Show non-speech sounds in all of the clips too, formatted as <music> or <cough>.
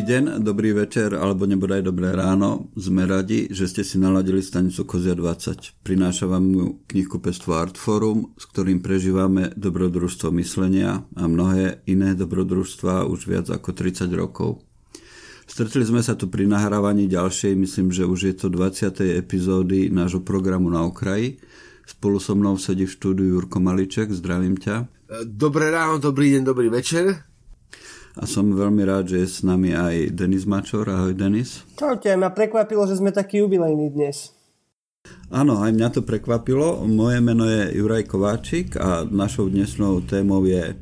Dobrý deň, dobrý večer alebo nebodaj dobré ráno. Sme radi, že ste si naladili stanicu Kozia 20. Prináša vám knihku Pestvo Artforum, s ktorým prežívame dobrodružstvo myslenia a mnohé iné dobrodružstva už viac ako 30 rokov. Stretli sme sa tu pri nahrávaní ďalšej, myslím, že už je to 20. epizódy nášho programu na okraji. Spolu so mnou sedí v štúdiu Jurko Maliček, zdravím ťa. Dobré ráno, dobrý deň, dobrý večer a som veľmi rád, že je s nami aj Denis Mačor. Ahoj Denis. Čaute, ma prekvapilo, že sme takí jubilejní dnes. Áno, aj mňa to prekvapilo. Moje meno je Juraj Kováčik a našou dnešnou témou je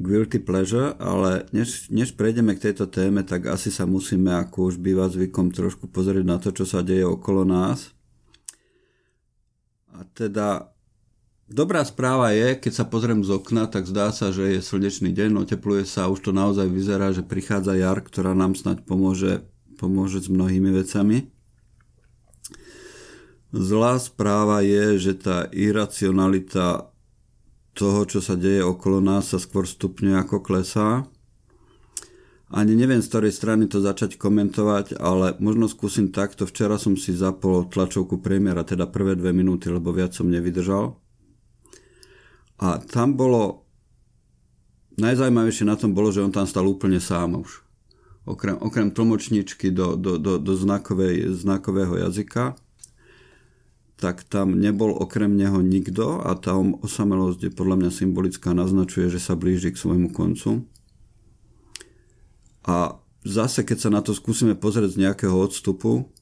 Guilty Pleasure, ale než, než prejdeme k tejto téme, tak asi sa musíme, ako už býva zvykom, trošku pozrieť na to, čo sa deje okolo nás. A teda Dobrá správa je, keď sa pozriem z okna, tak zdá sa, že je slnečný deň, otepluje sa a už to naozaj vyzerá, že prichádza jar, ktorá nám snať pomôže, pomôže s mnohými vecami. Zlá správa je, že tá iracionalita toho, čo sa deje okolo nás, sa skôr stupňuje ako klesá. Ani neviem, z ktorej strany to začať komentovať, ale možno skúsim takto. Včera som si zapol tlačovku premiéra, teda prvé dve minúty, lebo viac som nevydržal. A tam bolo, najzajímavejšie na tom bolo, že on tam stal úplne sám už. Okrem, okrem tlmočničky do, do, do, do znakovej, znakového jazyka, tak tam nebol okrem neho nikto a tá osamelosť je podľa mňa symbolická, naznačuje, že sa blíži k svojmu koncu. A zase, keď sa na to skúsime pozrieť z nejakého odstupu,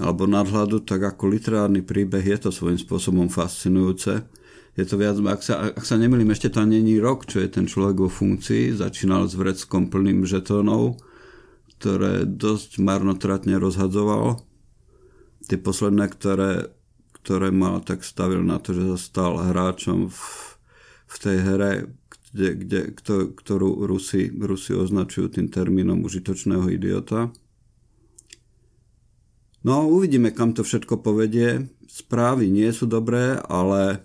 alebo nadhľadu, tak ako literárny príbeh je to svojím spôsobom fascinujúce je to viac, ak sa, ak sa nemýlim, ešte to není rok, čo je ten človek vo funkcii, začínal s vreckom plným žetónov, ktoré dosť marnotratne rozhadzoval. Tie posledné, ktoré, ktoré mal, tak stavil na to, že sa stal hráčom v, v tej hre, kde, kde, ktorú Rusi, Rusi označujú tým termínom užitočného idiota. No uvidíme, kam to všetko povedie. Správy nie sú dobré, ale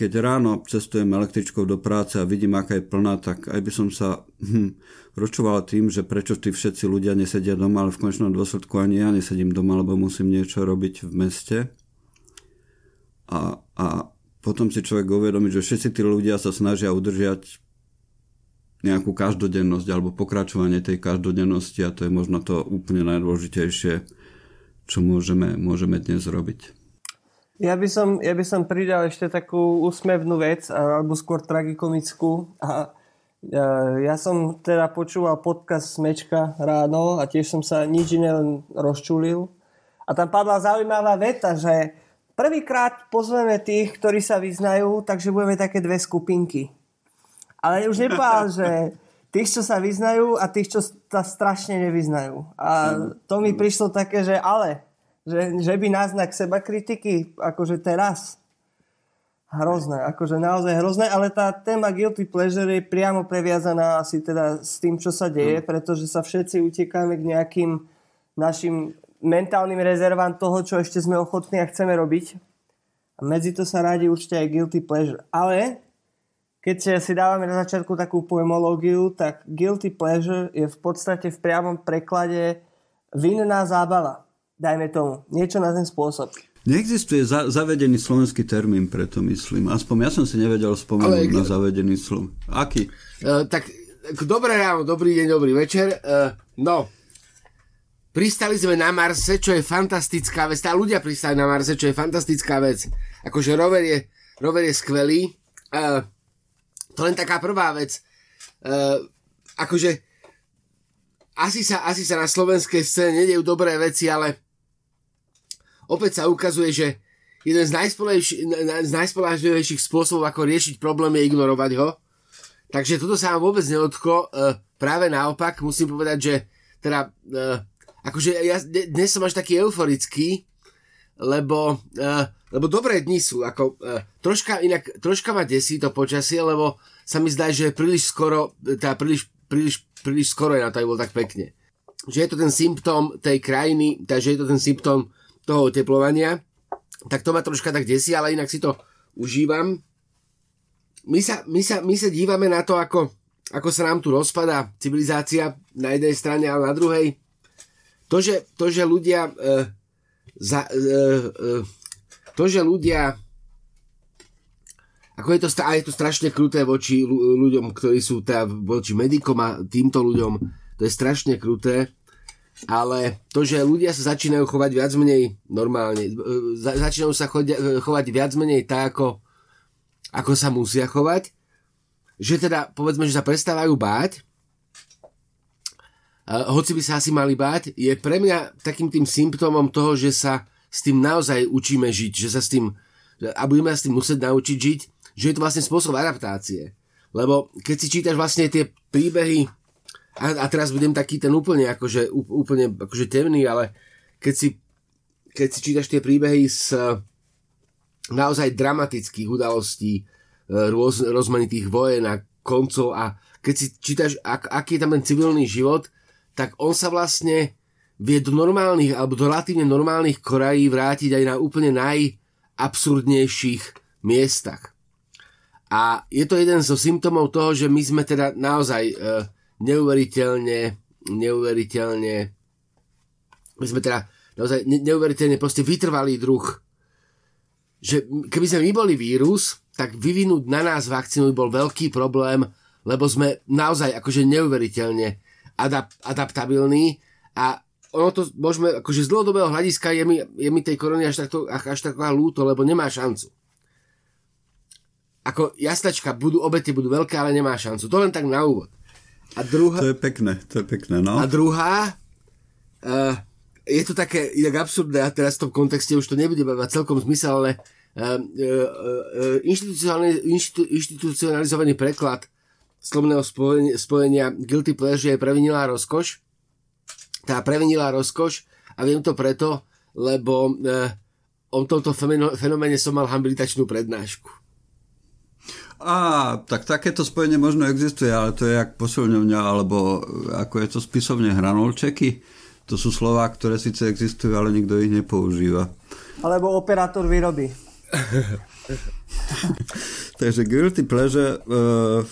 keď ráno cestujem električkou do práce a vidím, aká je plná, tak aj by som sa hm, ročoval tým, že prečo tí všetci ľudia nesedia doma, ale v konečnom dôsledku ani ja nesedím doma, lebo musím niečo robiť v meste. A, a potom si človek uvedomí, že všetci tí ľudia sa snažia udržiať nejakú každodennosť alebo pokračovanie tej každodennosti a to je možno to úplne najdôležitejšie, čo môžeme, môžeme dnes robiť. Ja by, som, ja by som pridal ešte takú úsmevnú vec, alebo skôr tragikomickú. A ja som teda počúval podcast Smečka ráno a tiež som sa nič iné len rozčulil. A tam padla zaujímavá veta, že prvýkrát pozveme tých, ktorí sa vyznajú, takže budeme také dve skupinky. Ale už nepovedal, že tých, čo sa vyznajú a tých, čo sa strašne nevyznajú. A to mi prišlo také, že ale že, že by náznak seba kritiky, akože teraz. Hrozné, akože naozaj hrozné, ale tá téma guilty pleasure je priamo previazaná asi teda s tým, čo sa deje, mm. pretože sa všetci utekáme k nejakým našim mentálnym rezervám toho, čo ešte sme ochotní a chceme robiť. A medzi to sa rádi určite aj guilty pleasure. Ale keď si dávame na začiatku takú poemológiu, tak guilty pleasure je v podstate v priamom preklade vinná zábava dajme tomu, niečo na ten spôsob. Neexistuje za, zavedený slovenský termín, preto myslím. Aspoň ja som si nevedel spomenúť Ale, na zavedený slov. Aký? Uh, tak dobré ráno, dobrý deň, dobrý večer. Uh, no, pristali sme na Marse, čo je fantastická vec. Tá ľudia pristali na Marse, čo je fantastická vec. Akože rover je, rover je skvelý. Uh, to len taká prvá vec. Uh, akože asi sa, asi sa na slovenskej scéne nedejú dobré veci, ale opäť sa ukazuje, že jeden z, z najspolahlivejších spôsobov, ako riešiť problém, je ignorovať ho. Takže toto sa vám vôbec neodko. E, práve naopak, musím povedať, že teda, e, akože ja dnes som až taký euforický, lebo, e, lebo dobré dni sú, ako troška, inak, troška ma desí to počasie, lebo sa mi zdá, že príliš skoro, teda príliš, príliš, príliš skoro je na to aj bol tak pekne. Že je to ten symptóm tej krajiny, takže je to ten symptóm toho oteplovania, tak to ma troška tak desí, ale inak si to užívam. My sa, my sa, my sa dívame na to, ako, ako sa nám tu rozpada civilizácia na jednej strane, ale na druhej. To, že, to, že ľudia uh, za, uh, uh, to, že ľudia ako je to, a je to strašne kruté voči ľuďom, ktorí sú teda voči medikom a týmto ľuďom, to je strašne kruté, ale to, že ľudia sa začínajú chovať viac menej normálne, začínajú sa chovať viac menej tak, ako, ako sa musia chovať, že teda povedzme, že sa prestávajú báť, hoci by sa asi mali báť, je pre mňa takým tým symptómom toho, že sa s tým naozaj učíme žiť, že sa s tým a budeme sa s tým musieť naučiť žiť, že je to vlastne spôsob adaptácie. Lebo keď si čítaš vlastne tie príbehy, a, a teraz budem taký ten úplne akože, úplne akože temný, ale keď si, keď si čítaš tie príbehy z naozaj dramatických udalostí, rôz, rozmanitých vojen a koncov a keď si čítaš, ak, aký je tam ten civilný život, tak on sa vlastne vie do normálnych alebo do relatívne normálnych korají vrátiť aj na úplne najabsurdnejších miestach. A je to jeden zo symptómov toho, že my sme teda naozaj uh, neuveriteľne, neuveriteľne, my sme teda naozaj neuveriteľne proste vytrvalý druh. Že keby sme my boli vírus, tak vyvinúť na nás vakcínu by bol veľký problém, lebo sme naozaj akože neuveriteľne adap- adaptabilní a ono to môžeme, akože z dlhodobého hľadiska je mi, je mi tej korony až, takto, až taková lúto, lebo nemá šancu. Ako jastačka, budú, obete budú veľké, ale nemá šancu. To len tak na úvod. A druhá... To je pekné, to je pekné, no. A druhá, uh, je to také inak absurdné a teraz v tom kontexte už to nebude mať celkom zmysel, ale Ehm, e, e, e, inštitucionalizovaný preklad slovného spojenia, spojenia guilty pleasure je previnilá rozkoš. Tá previnilá rozkoš a viem to preto, lebo o tomto fenoméne som mal habilitačnú prednášku. Á, tak takéto spojenie možno existuje, ale to je jak posilňovňa, alebo ako je to spisovne hranolčeky. To sú slova, ktoré síce existujú, ale nikto ich nepoužíva. Alebo operátor výroby. <laughs> Takže guilty pleasure, uh,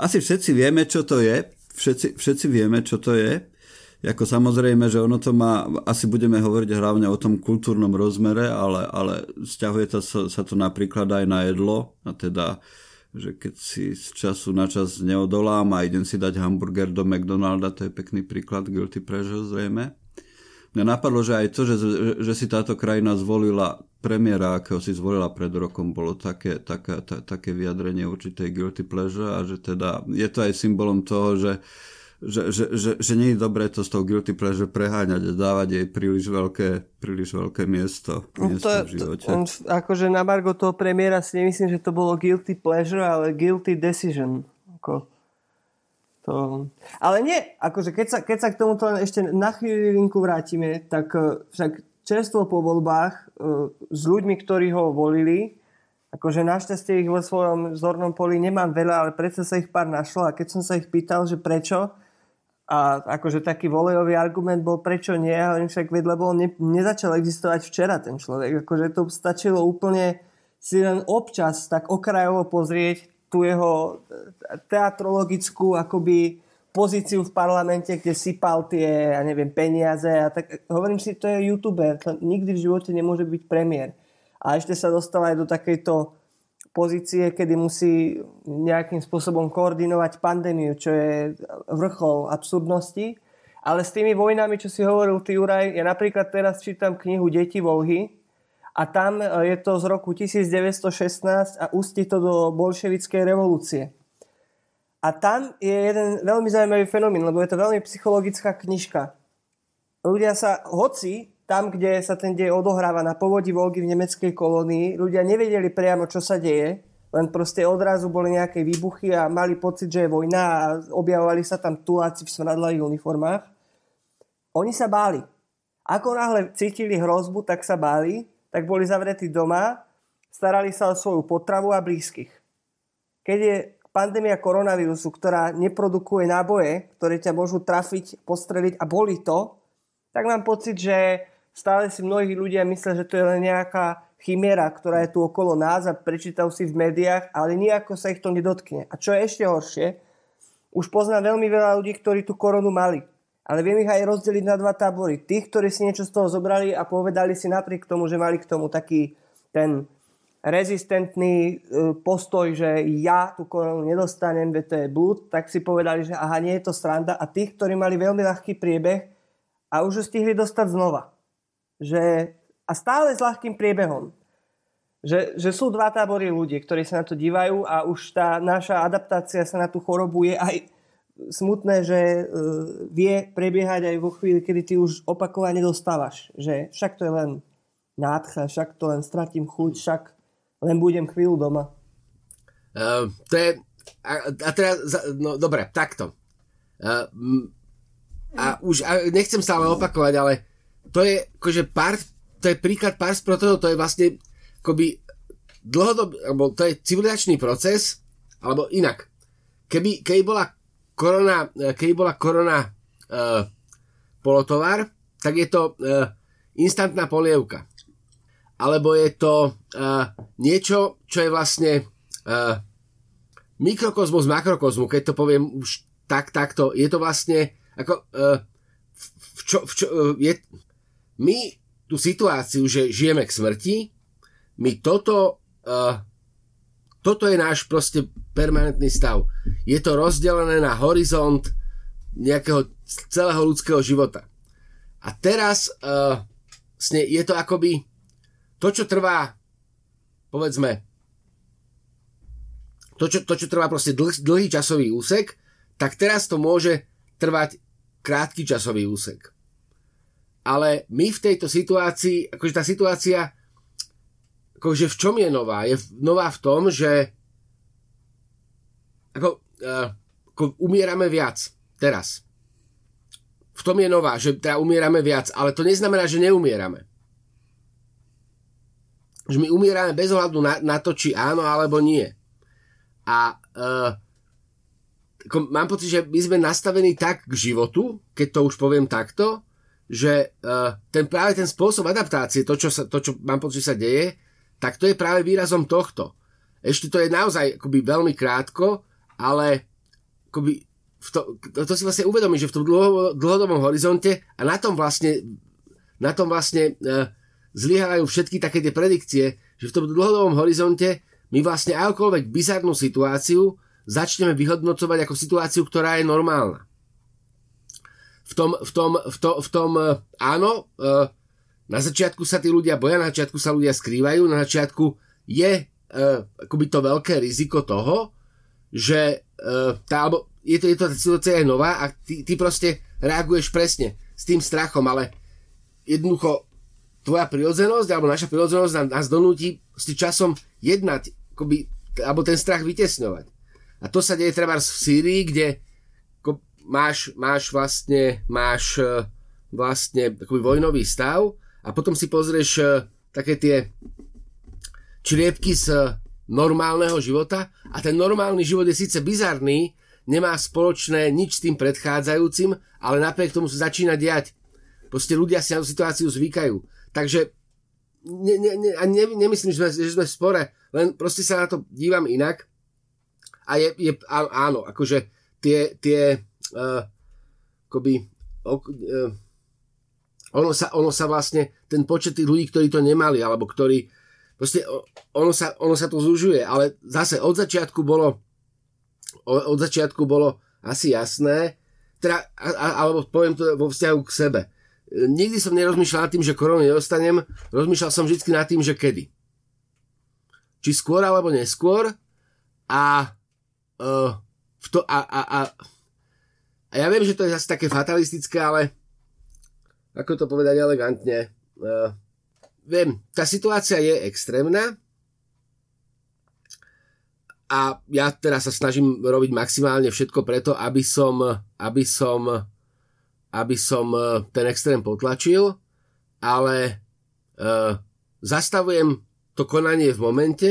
asi všetci vieme, čo to je. Všetci, všetci vieme, čo to je. Ako samozrejme, že ono to má, asi budeme hovoriť hlavne o tom kultúrnom rozmere, ale, ale vzťahuje to, sa, sa to napríklad aj na jedlo, a teda že keď si z času na čas neodolám a idem si dať hamburger do McDonalda, to je pekný príklad guilty pleasure zrejme. Mňa napadlo, že aj to, že, že si táto krajina zvolila premiéra, akého si zvolila pred rokom, bolo také, také, ta, také vyjadrenie určitej guilty pleasure a že teda je to aj symbolom toho, že že, že, že, že nie je dobré to s tou guilty pleasure preháňať a dávať jej príliš veľké, príliš veľké miesto, miesto to, v živote. To, on, akože na Margo toho premiéra si nemyslím, že to bolo guilty pleasure, ale guilty decision. Ako, to... Ale nie, akože keď sa, keď sa k tomuto len ešte na chvíľinku vrátime, tak eh, však čerstvo po voľbách uh, s ľuďmi, ktorí ho volili, akože našťastie ich vo svojom zornom poli nemám veľa, ale predsa sa ich pár našlo a keď som sa ich pýtal, že prečo, a akože taký volejový argument bol prečo nie, ale však veď, lebo ne, nezačal existovať včera ten človek, akože to stačilo úplne si len občas tak okrajovo pozrieť tú jeho teatrologickú akoby pozíciu v parlamente, kde sypal tie, ja neviem, peniaze a tak. Hovorím si, to je youtuber, to nikdy v živote nemôže byť premiér. A ešte sa dostáva aj do takejto pozície, kedy musí nejakým spôsobom koordinovať pandémiu, čo je vrchol absurdnosti. Ale s tými vojnami, čo si hovoril ty, Juraj, ja napríklad teraz čítam knihu Deti volhy a tam e, je to z roku 1916 a ústí to do bolševickej revolúcie. A tam je jeden veľmi zaujímavý fenomén, lebo je to veľmi psychologická knižka. Ľudia sa, hoci tam, kde sa ten dej odohráva na povodí Volgy v nemeckej kolónii, ľudia nevedeli priamo, čo sa deje, len proste odrazu boli nejaké výbuchy a mali pocit, že je vojna a objavovali sa tam tuláci v smradlavých uniformách. Oni sa báli. Ako náhle cítili hrozbu, tak sa báli tak boli zavretí doma, starali sa o svoju potravu a blízkych. Keď je pandémia koronavírusu, ktorá neprodukuje náboje, ktoré ťa môžu trafiť, postreliť a boli to, tak mám pocit, že stále si mnohí ľudia myslia, že to je len nejaká chiméra, ktorá je tu okolo nás a prečítajú si v médiách, ale nejako sa ich to nedotkne. A čo je ešte horšie, už poznám veľmi veľa ľudí, ktorí tú koronu mali. Ale viem ich aj rozdeliť na dva tábory. Tých, ktorí si niečo z toho zobrali a povedali si napriek tomu, že mali k tomu taký ten rezistentný e, postoj, že ja tú koronu nedostanem, veď to je blúd, tak si povedali, že aha, nie je to sranda. A tých, ktorí mali veľmi ľahký priebeh a už ju stihli dostať znova. Že, a stále s ľahkým priebehom. Že, že sú dva tábory ľudí, ktorí sa na to dívajú a už tá naša adaptácia sa na tú chorobu je aj smutné, že uh, vie prebiehať aj vo chvíli, kedy ty už opakovane dostávaš. Že však to je len nádcha, však to len stratím chuť, však len budem chvíľu doma. Uh, to je... A, a teraz... No dobre, takto. Uh, a už a nechcem sa ale opakovať, ale to je akože pár, to je príklad pár protestov, to je vlastne akoby dlhodob, alebo to je civilizačný proces, alebo inak. Keby, keby bola korona, keby bola korona uh, polotovar, tak je to uh, instantná polievka alebo je to uh, niečo, čo je vlastne uh, mikrokozmus makrokozmu, keď to poviem už tak, takto, je to vlastne ako uh, v čo, v čo, uh, je, my tú situáciu, že žijeme k smrti, my toto uh, toto je náš proste permanentný stav. Je to rozdelené na horizont nejakého celého ľudského života. A teraz uh, je to akoby to, čo trvá, povedzme, to, čo, to, čo trvá proste dlh, dlhý časový úsek, tak teraz to môže trvať krátky časový úsek. Ale my v tejto situácii, akože tá situácia, akože v čom je nová? Je nová v tom, že ako, uh, ako umierame viac teraz. V tom je nová, že teda umierame viac, ale to neznamená, že neumierame že my umierame bez ohľadu na, na to, či áno alebo nie. A uh, ako mám pocit, že my sme nastavení tak k životu, keď to už poviem takto, že uh, ten práve ten spôsob adaptácie, to čo, sa, to, čo mám pocit, že sa deje, tak to je práve výrazom tohto. Ešte to je naozaj akoby veľmi krátko, ale akoby v to, to, to si vlastne uvedomí, že v tom dlho, dlhodobom horizonte a na tom vlastne na tom vlastne uh, zlyhávajú všetky také tie predikcie, že v tom dlhodobom horizonte my vlastne akokoľvek bizarnú situáciu začneme vyhodnocovať ako situáciu, ktorá je normálna. V tom, v tom, v to, v tom e, áno, e, na začiatku sa tí ľudia boja, na začiatku sa ľudia skrývajú, na začiatku je e, akoby to veľké riziko toho, že tá, alebo je to, je to tá situácia je nová a ty, ty proste reaguješ presne s tým strachom, ale jednoducho tvoja prirodzenosť alebo naša prirodzenosť nás donúti s časom jednať, akoby, alebo ten strach vytesňovať. A to sa deje treba v Sýrii, kde máš, máš vlastne, máš e, vlastne akoby vojnový stav a potom si pozrieš e, také tie čriepky z normálneho života a ten normálny život je síce bizarný, nemá spoločné nič s tým predchádzajúcim, ale napriek tomu sa začína diať. Proste ľudia si na tú situáciu zvykajú. Takže ne, ne, ne, a ne, nemyslím, že sme, že sme v spore, len proste sa na to dívam inak. A je, je áno, akože tie, tie uh, akoby, uh, ono, sa, ono sa vlastne, ten počet tých ľudí, ktorí to nemali, alebo ktorí, proste ono sa, ono sa to zužuje, ale zase od začiatku bolo, od začiatku bolo asi jasné, teda, alebo poviem to vo vzťahu k sebe nikdy som nerozmýšľal nad tým, že koronu nedostanem, rozmýšľal som vždy nad tým, že kedy. Či skôr alebo neskôr a, uh, v to, a, a, a, a ja viem, že to je zase také fatalistické, ale ako to povedať elegantne, uh, viem, tá situácia je extrémna a ja teraz sa snažím robiť maximálne všetko preto, aby som, aby som aby som e, ten extrém potlačil, ale uh, zastavujem to konanie v momente,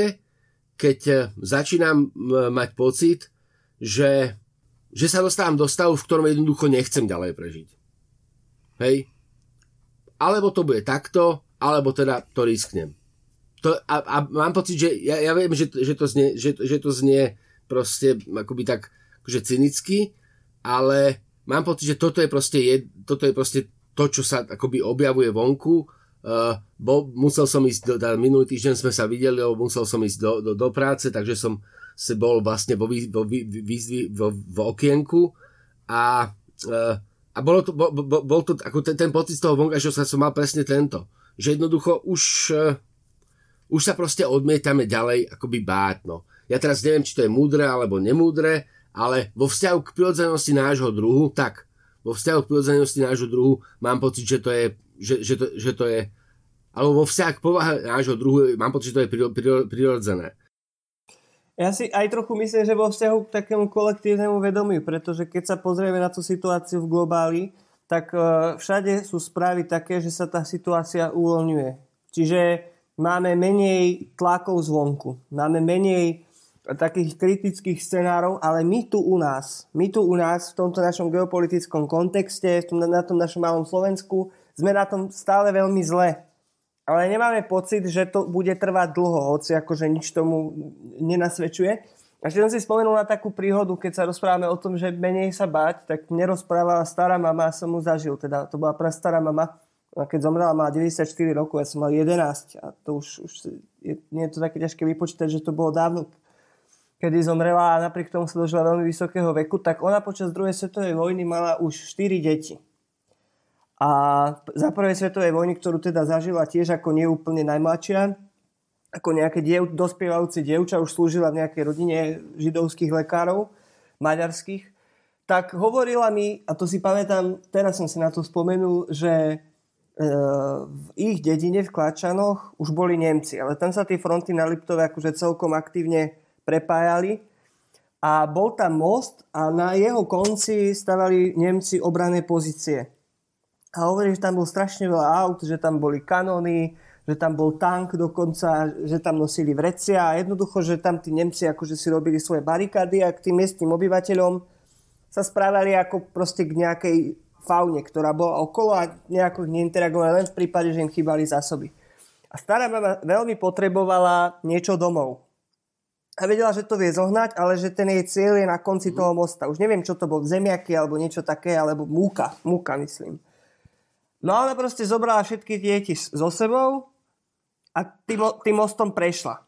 keď začínam mať pocit, že, že sa dostávam do stavu, v ktorom jednoducho nechcem ďalej prežiť. Hej? Alebo to bude takto, alebo teda to risknem. To, a, a mám pocit, že ja, ja viem, že, že, to znie, že, že to znie proste akoby tak akože cynicky, ale mám pocit, že toto je proste, jed, toto je proste to, čo sa akoby objavuje vonku. Uh, bol, musel som ísť, do, teda minulý týždeň sme sa videli, musel som ísť do, do, do práce, takže som se bol vlastne vo, vo, vo, vo, vo okienku a, uh, a bolo to, bol, bol, bol to ako ten, ten pocit z toho vonkajšieho sa som mal presne tento. Že jednoducho už, uh, už sa proste odmietame ďalej akoby báť. No. Ja teraz neviem, či to je múdre alebo nemúdre, ale vo vzťahu k prirodzenosti nášho druhu, tak, vo vzťahu k prirodzenosti nášho druhu mám pocit, že to je, že, že to, že to je alebo vo vzťahu k povahe nášho druhu mám pocit, že to je prirodzené. Ja si aj trochu myslím, že vo vzťahu k takému kolektívnemu vedomiu, pretože keď sa pozrieme na tú situáciu v globáli, tak uh, všade sú správy také, že sa tá situácia uvoľňuje. Čiže máme menej tlakov zvonku, máme menej takých kritických scenárov, ale my tu u nás, my tu u nás v tomto našom geopolitickom kontexte, v na tom našom malom Slovensku, sme na tom stále veľmi zle. Ale nemáme pocit, že to bude trvať dlho, hoci akože nič tomu nenasvedčuje. A že som si spomenul na takú príhodu, keď sa rozprávame o tom, že menej sa báť, tak nerozprávala stará mama, som mu zažil, teda to bola stará mama, a keď zomrela, mala 94 rokov, ja som mal 11 a to už, už je, nie je to také ťažké vypočítať, že to bolo dávno kedy zomrela a napriek tomu sa dožila veľmi vysokého veku, tak ona počas druhej svetovej vojny mala už 4 deti. A za prvej svetovej vojny, ktorú teda zažila tiež ako neúplne najmladšia, ako nejaké diev, dospievajúce dievča, už slúžila v nejakej rodine židovských lekárov, maďarských, tak hovorila mi, a to si pamätám, teraz som si na to spomenul, že e, v ich dedine v Klačanoch už boli Nemci, ale tam sa tie fronty na Liptove akože celkom aktívne prepájali a bol tam most a na jeho konci stavali Nemci obrané pozície. A hovorí, že tam bol strašne veľa aut, že tam boli kanóny, že tam bol tank dokonca, že tam nosili vrecia a jednoducho, že tam tí Nemci akože si robili svoje barikády a k tým miestnym obyvateľom sa správali ako proste k nejakej faune, ktorá bola okolo a nejako neinteragovali len v prípade, že im chýbali zásoby. A stará mama veľmi potrebovala niečo domov a vedela, že to vie zohnať, ale že ten jej cieľ je na konci mm. toho mosta. Už neviem, čo to bol, zemiaky alebo niečo také, alebo múka, múka myslím. No ona proste zobrala všetky deti so sebou a tým, tým mostom prešla.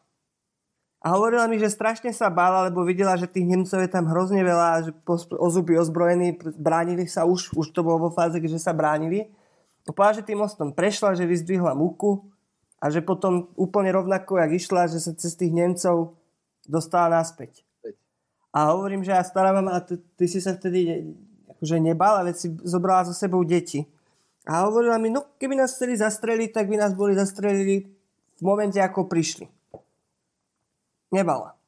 A hovorila mi, že strašne sa bála, lebo videla, že tých Nemcov je tam hrozne veľa, že ozuby ozbrojení, bránili sa už, už to bolo vo fáze, že sa bránili. A povedala, že tým mostom prešla, že vyzdvihla múku a že potom úplne rovnako, jak išla, že sa cez tých Nemcov dostala naspäť. A hovorím, že ja stará mama, a ty, ty si sa vtedy akože nebala, veď si zobrala so sebou deti. A hovorila mi, no keby nás chceli zastreliť, tak by nás boli zastrelili v momente, ako prišli. Nebala.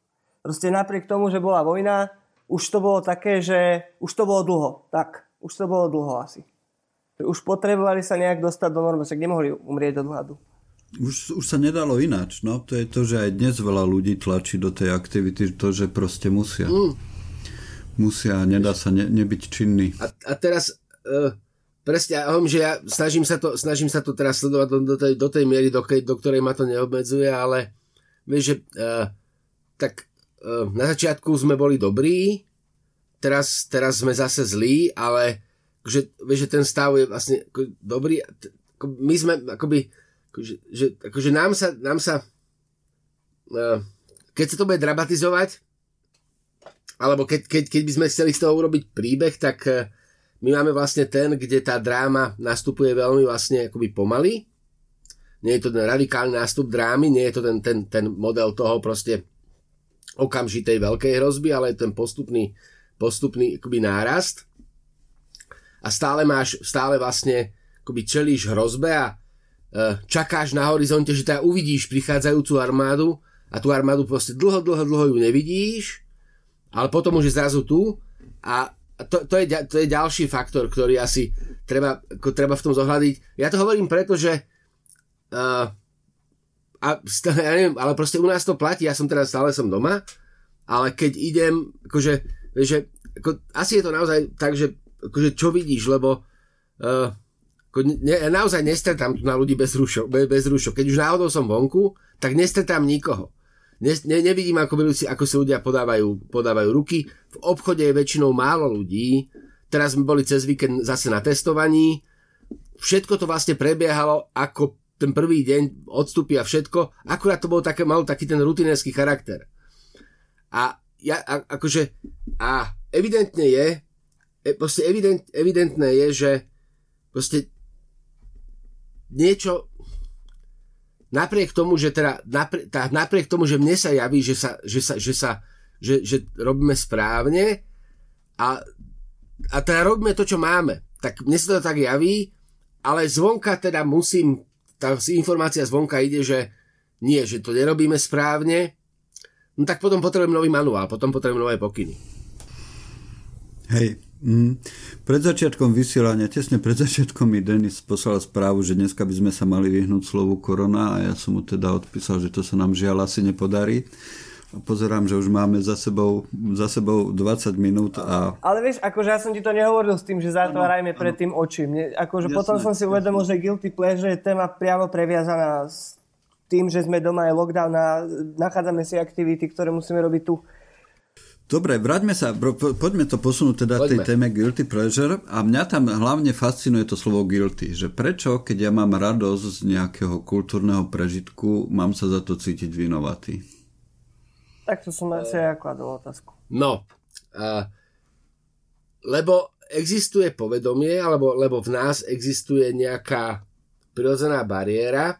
Proste napriek tomu, že bola vojna, už to bolo také, že už to bolo dlho. Tak, už to bolo dlho asi. Už potrebovali sa nejak dostať do normy, však nemohli umrieť od hladu. Už, už sa nedalo ináč, no. To je to, že aj dnes veľa ľudí tlačí do tej aktivity to, že proste musia. Mm. Musia, nedá sa ne, nebyť činný. A, a teraz, uh, presne, hovorím, že ja snažím sa to, snažím sa to teraz sledovať do, do, tej, do tej miery, do, do ktorej ma to neobmedzuje, ale vieš, že uh, tak uh, na začiatku sme boli dobrí, teraz, teraz sme zase zlí, ale že, vieš, že ten stav je vlastne ako, dobrý. Ako, my sme akoby akože, že, akože nám sa, nám sa uh, keď sa to bude dramatizovať, alebo keď, keď, keď by sme chceli z toho urobiť príbeh, tak uh, my máme vlastne ten, kde tá dráma nastupuje veľmi vlastne akoby pomaly. Nie je to ten radikálny nástup drámy, nie je to ten, ten, ten model toho proste okamžitej veľkej hrozby, ale je ten postupný, postupný akoby nárast. A stále máš, stále vlastne akoby čelíš hrozbe a E, čakáš na horizonte, že teda uvidíš prichádzajúcu armádu a tú armádu proste dlho, dlho, dlho ju nevidíš, ale potom už je zrazu tu a to, to, je, to je ďalší faktor, ktorý asi treba, ako treba v tom zohľadiť. Ja to hovorím preto, že uh, a, ja neviem, ale proste u nás to platí, ja som teraz stále som doma, ale keď idem, akože, že, ako, asi je to naozaj tak, že akože čo vidíš, lebo uh, ne, naozaj nestretám na ľudí bez rúšok, bez, bez. Keď už náhodou som vonku, tak nestretám nikoho. Ne, ne, nevidím, ako, si, ako si ľudia podávajú, podávajú ruky. V obchode je väčšinou málo ľudí. Teraz sme boli cez víkend zase na testovaní. Všetko to vlastne prebiehalo ako ten prvý deň odstupy a všetko. Akurát to bolo také, malo taký ten rutinérsky charakter. A ja, a, akože, a evidentne je, e, proste evident, evidentné je, že proste niečo napriek tomu, že teda napriek, tá, napriek tomu, že mne sa javí, že sa, že sa, že sa že, že robíme správne a, a teda robíme to, čo máme. Tak mne sa to tak javí, ale zvonka teda musím, tá informácia zvonka ide, že nie, že to nerobíme správne, no tak potom potrebujem nový manuál, potom potrebujem nové pokyny. Hej, Mm. Pred začiatkom vysielania, tesne pred začiatkom mi Denis poslal správu, že dneska by sme sa mali vyhnúť slovu korona a ja som mu teda odpísal, že to sa nám žiaľ asi nepodarí. A pozerám, že už máme za sebou, za sebou 20 minút a... Ale vieš, akože ja som ti to nehovoril s tým, že zatvárajme pred tým oči. Mne, akože jasne, potom som si uvedomil, že guilty pleasure je téma priamo previazaná s tým, že sme doma, je lockdown a nachádzame si aktivity, ktoré musíme robiť tu. Dobre, vráťme sa, bro, po, poďme to posunúť teda poďme. tej téme guilty pleasure a mňa tam hlavne fascinuje to slovo guilty, že prečo, keď ja mám radosť z nejakého kultúrneho prežitku, mám sa za to cítiť vinovatý? Tak to som asi aj kladol otázku. No, uh, lebo existuje povedomie, alebo lebo v nás existuje nejaká prirodzená bariéra,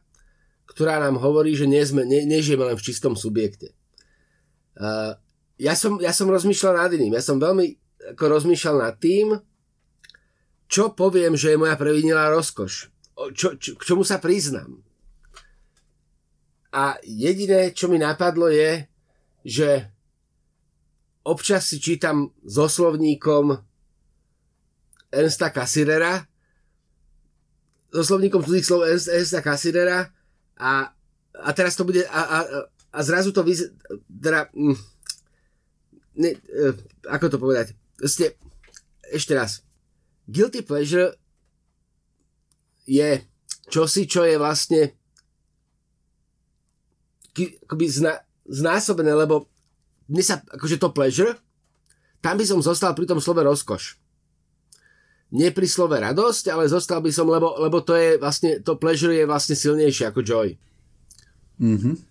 ktorá nám hovorí, že nie sme, ne, nežijeme len v čistom subjekte. Uh, ja som, ja som rozmýšľal nad iným. Ja som veľmi ako rozmýšľal nad tým, čo poviem, že je moja previnilá rozkoš. Čo, čo, k čomu sa priznám. A jediné, čo mi napadlo je, že občas si čítam so slovníkom Ernsta Cassirera, so slovníkom cudzích slov Ernsta Cassirera a, a teraz to bude a, a, a zrazu to vyzerá teda, mm, ne, uh, ako to povedať, ste, ešte raz, guilty pleasure je čosi, čo je vlastne akoby zna, znásobené, lebo mne sa, akože to pleasure, tam by som zostal pri tom slove rozkoš. Nie pri slove radosť, ale zostal by som, lebo, lebo to je vlastne, to pleasure je vlastne silnejšie ako joy. Mhm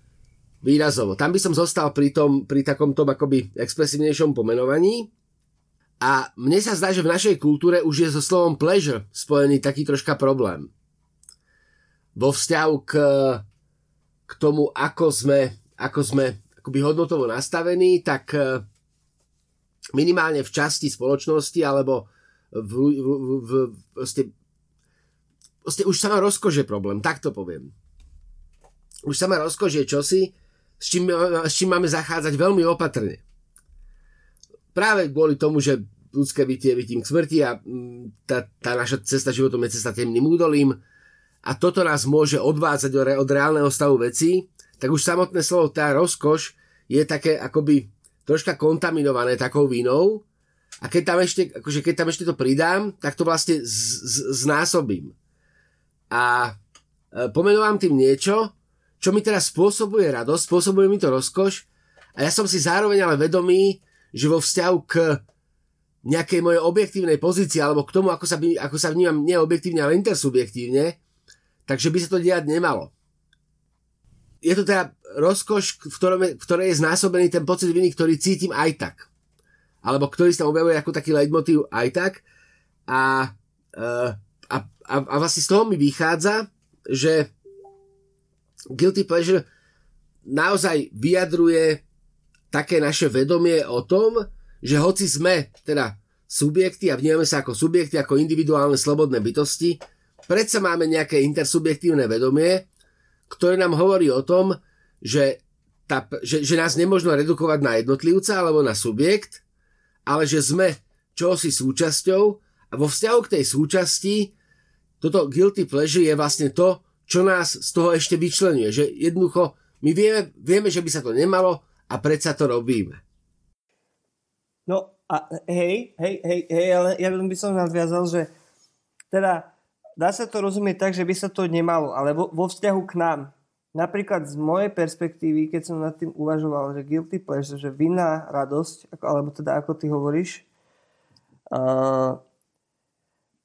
výrazovo. Tam by som zostal pri, tom, pri takom tom akoby expresívnejšom pomenovaní. A mne sa zdá, že v našej kultúre už je so slovom pleasure spojený taký troška problém. Vo vzťahu k, k tomu, ako sme, ako sme akoby hodnotovo nastavení, tak e, minimálne v časti spoločnosti alebo v, v, v, v proste, proste už sama rozkože problém, tak to poviem. Už sama rozkož je čosi, s čím, s čím máme zachádzať veľmi opatrne. Práve kvôli tomu, že ľudské bytie je k smrti a mm, tá, tá naša cesta životom je cesta temným údolím a toto nás môže odvádzať od reálneho stavu vecí, tak už samotné slovo tá rozkoš je také akoby troška kontaminované takou vínou a keď tam ešte, akože keď tam ešte to pridám, tak to vlastne z, z, znásobím. A e, pomenovám tým niečo, čo mi teraz spôsobuje radosť, spôsobuje mi to rozkoš a ja som si zároveň ale vedomý, že vo vzťahu k nejakej mojej objektívnej pozícii alebo k tomu, ako sa, ako sa vnímam neobjektívne, ale intersubjektívne, takže by sa to diať nemalo. Je to teda rozkoš, v, ktorom je, v ktorej je znásobený ten pocit viny, ktorý cítim aj tak. Alebo ktorý sa objavuje ako taký leitmotív aj tak. A, a, a, a vlastne z toho mi vychádza, že guilty pleasure naozaj vyjadruje také naše vedomie o tom, že hoci sme teda subjekty a vnímame sa ako subjekty, ako individuálne slobodné bytosti, predsa máme nejaké intersubjektívne vedomie, ktoré nám hovorí o tom, že, tá, že, že nás nemôžno redukovať na jednotlivca alebo na subjekt, ale že sme čosi súčasťou a vo vzťahu k tej súčasti toto guilty pleasure je vlastne to, čo nás z toho ešte vyčlenuje. Že jednoducho my vieme, vieme, že by sa to nemalo a predsa to robíme. No a hej, hej, hej, hej, ale ja by som nadviazal, že teda dá sa to rozumieť tak, že by sa to nemalo, ale vo, vo vzťahu k nám. napríklad z mojej perspektívy, keď som nad tým uvažoval, že guilty pleasure, že vinná radosť, alebo teda ako ty hovoríš,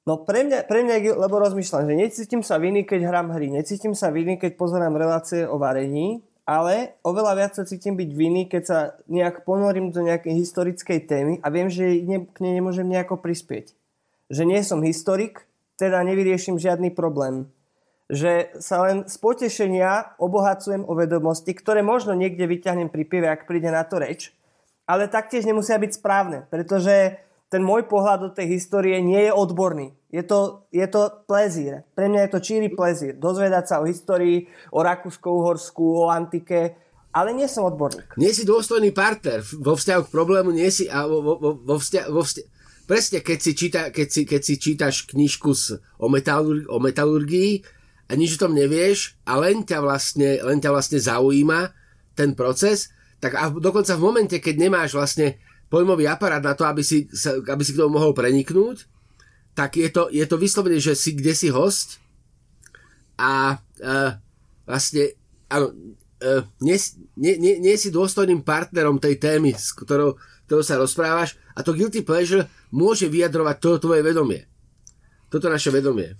no pre mňa, pre mňa, lebo rozmýšľam, že necítim sa viny, keď hrám hry, necítim sa viny, keď pozerám relácie o varení, ale oveľa viac sa cítim byť viny, keď sa nejak ponorím do nejakej historickej témy a viem, že k nej nemôžem nejako prispieť. Že nie som historik, teda nevyriešim žiadny problém že sa len z potešenia obohacujem o vedomosti, ktoré možno niekde vyťahnem pri pive, ak príde na to reč, ale taktiež nemusia byť správne, pretože ten môj pohľad do tej histórie nie je odborný. Je to, je to plezír. Pre mňa je to číri plezír. Dozvedať sa o histórii, o Rakúsko-Uhorsku, o antike, ale nie som odborník. Nie si dôstojný partner vo vzťahu k problému, nie si a vo, vo, vo, vzťahu, vo vzťahu, presne keď si, číta, keď si, keď si čítaš knižku s, o, metalur, o metalurgii a nič o tom nevieš a len ťa vlastne, len ťa vlastne zaujíma ten proces, tak a dokonca v momente, keď nemáš vlastne pojmový aparát na to, aby si, aby si k tomu mohol preniknúť, tak je to, je to vyslovene, že si kde si host a uh, vlastne áno, uh, nie, nie, nie, nie si dôstojným partnerom tej témy, s ktorou, ktorou sa rozprávaš a to guilty pleasure môže vyjadrovať to tvoje vedomie. Toto naše vedomie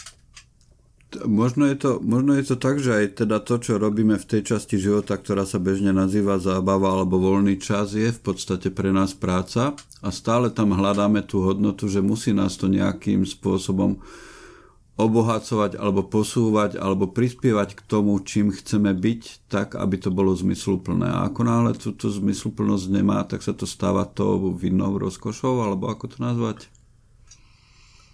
možno je, to, možno je to tak, že aj teda to, čo robíme v tej časti života, ktorá sa bežne nazýva zábava alebo voľný čas, je v podstate pre nás práca a stále tam hľadáme tú hodnotu, že musí nás to nejakým spôsobom obohacovať alebo posúvať alebo prispievať k tomu, čím chceme byť, tak, aby to bolo zmysluplné. A ako náhle túto zmysluplnosť nemá, tak sa to stáva to vinnou rozkošou, alebo ako to nazvať?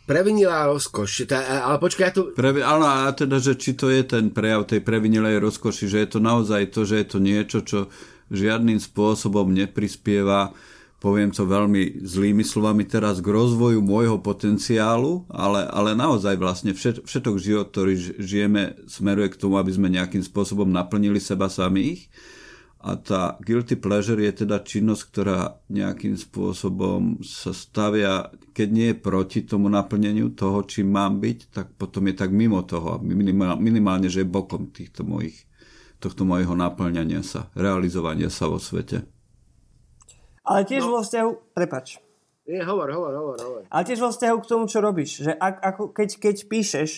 Previnilá rozkoš. Tá, ale počkaj, ja tu... Previ, áno, a teda, že či to je ten prejav tej previnilej rozkoši, že je to naozaj to, že je to niečo, čo žiadnym spôsobom neprispieva, poviem to veľmi zlými slovami teraz, k rozvoju môjho potenciálu, ale, ale naozaj vlastne všet, všetok život, ktorý žijeme, smeruje k tomu, aby sme nejakým spôsobom naplnili seba samých a tá guilty pleasure je teda činnosť, ktorá nejakým spôsobom sa stavia, keď nie je proti tomu naplneniu toho, čím mám byť, tak potom je tak mimo toho. Minimálne, že je bokom týchto mojich, tohto mojho naplňania sa, realizovania sa vo svete. Ale tiež no. vo vzťahu... Prepač. Nie, hovor, hovor, hovor, hovor. Ale tiež vo vzťahu k tomu, čo robíš. Že ak, ako, keď, keď píšeš,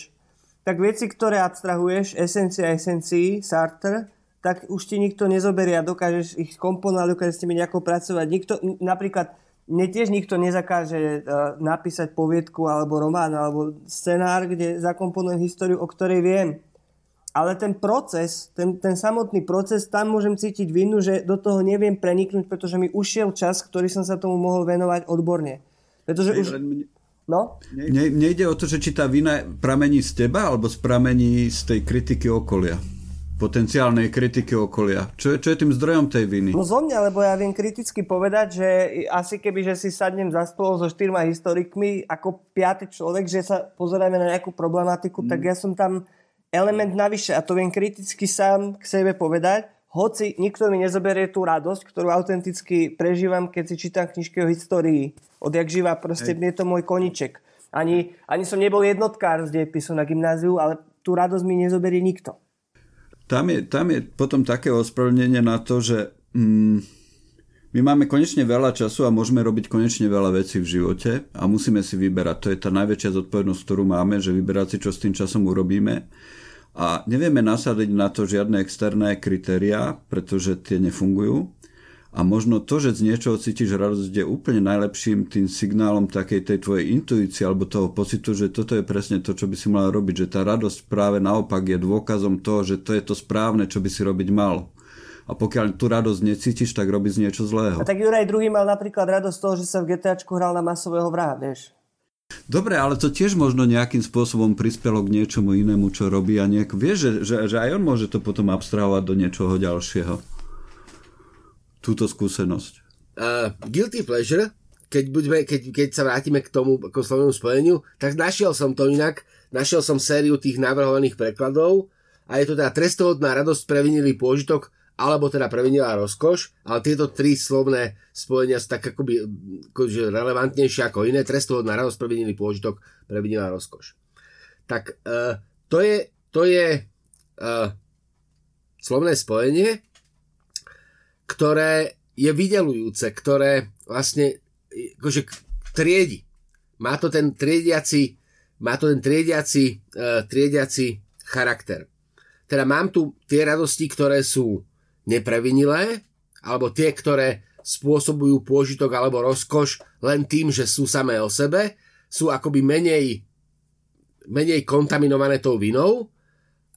tak veci, ktoré abstrahuješ, esencia esencií, Sartre, tak už ti nikto nezoberie a dokážeš ich komponovať, dokážeš s nimi nejako pracovať. Nikto, napríklad, mne tiež nikto nezakáže uh, napísať poviedku alebo román alebo scenár, kde zakomponujem históriu, o ktorej viem. Ale ten proces, ten, ten samotný proces, tam môžem cítiť vinu, že do toho neviem preniknúť, pretože mi ušiel čas, ktorý som sa tomu mohol venovať odborne. Pretože už... No? Ne, nejde o to, že či tá vina pramení z teba, alebo pramení z tej kritiky okolia potenciálnej kritiky okolia. Čo je, čo je tým zdrojom tej viny? No zo mňa, lebo ja viem kriticky povedať, že asi keby, že si sadnem za stôl so štyrma historikmi ako piaty človek, že sa pozeráme na nejakú problematiku, mm. tak ja som tam element navyše a to viem kriticky sám k sebe povedať, hoci nikto mi nezoberie tú radosť, ktorú autenticky prežívam, keď si čítam knižky o histórii. Odjak živa, proste Hej. je to môj koniček. Ani, ani som nebol jednotkár z dejepisu na gymnáziu, ale tú radosť mi nezoberie nikto tam je, tam je potom také ospravedlnenie na to, že mm, my máme konečne veľa času a môžeme robiť konečne veľa vecí v živote a musíme si vyberať. To je tá najväčšia zodpovednosť, ktorú máme, že vyberať si, čo s tým časom urobíme. A nevieme nasadiť na to žiadne externé kritériá, pretože tie nefungujú. A možno to, že z niečoho cítiš radosť, je úplne najlepším tým signálom takej tej tvojej intuície alebo toho pocitu, že toto je presne to, čo by si mal robiť. Že tá radosť práve naopak je dôkazom toho, že to je to správne, čo by si robiť mal. A pokiaľ tú radosť necítiš, tak robíš niečo zlého. A tak Juraj druhý mal napríklad radosť toho, že sa v GTAčku hral na masového vraha, vieš? Dobre, ale to tiež možno nejakým spôsobom prispelo k niečomu inému, čo robí a niek- vieš, že, že, že aj on môže to potom abstrahovať do niečoho ďalšieho túto skúsenosť? Uh, guilty pleasure, keď, budeme, keď, keď sa vrátime k tomu ako slovnému spojeniu, tak našiel som to inak, našiel som sériu tých navrhovaných prekladov a je to teda trestohodná radosť previnilý pôžitok alebo teda previnilá rozkoš, ale tieto tri slovné spojenia sú tak akoby, akože relevantnejšie ako iné. Trestohodná radosť, previnilý pôžitok, previnilá rozkoš. Tak uh, to je, to je uh, slovné spojenie, ktoré je vydelujúce, ktoré vlastne akože triedi. Má to ten triediaci, má to ten triediaci, uh, triediaci charakter. Teda mám tu tie radosti, ktoré sú neprevinilé, alebo tie, ktoré spôsobujú pôžitok alebo rozkoš len tým, že sú samé o sebe, sú akoby menej, menej kontaminované tou vinou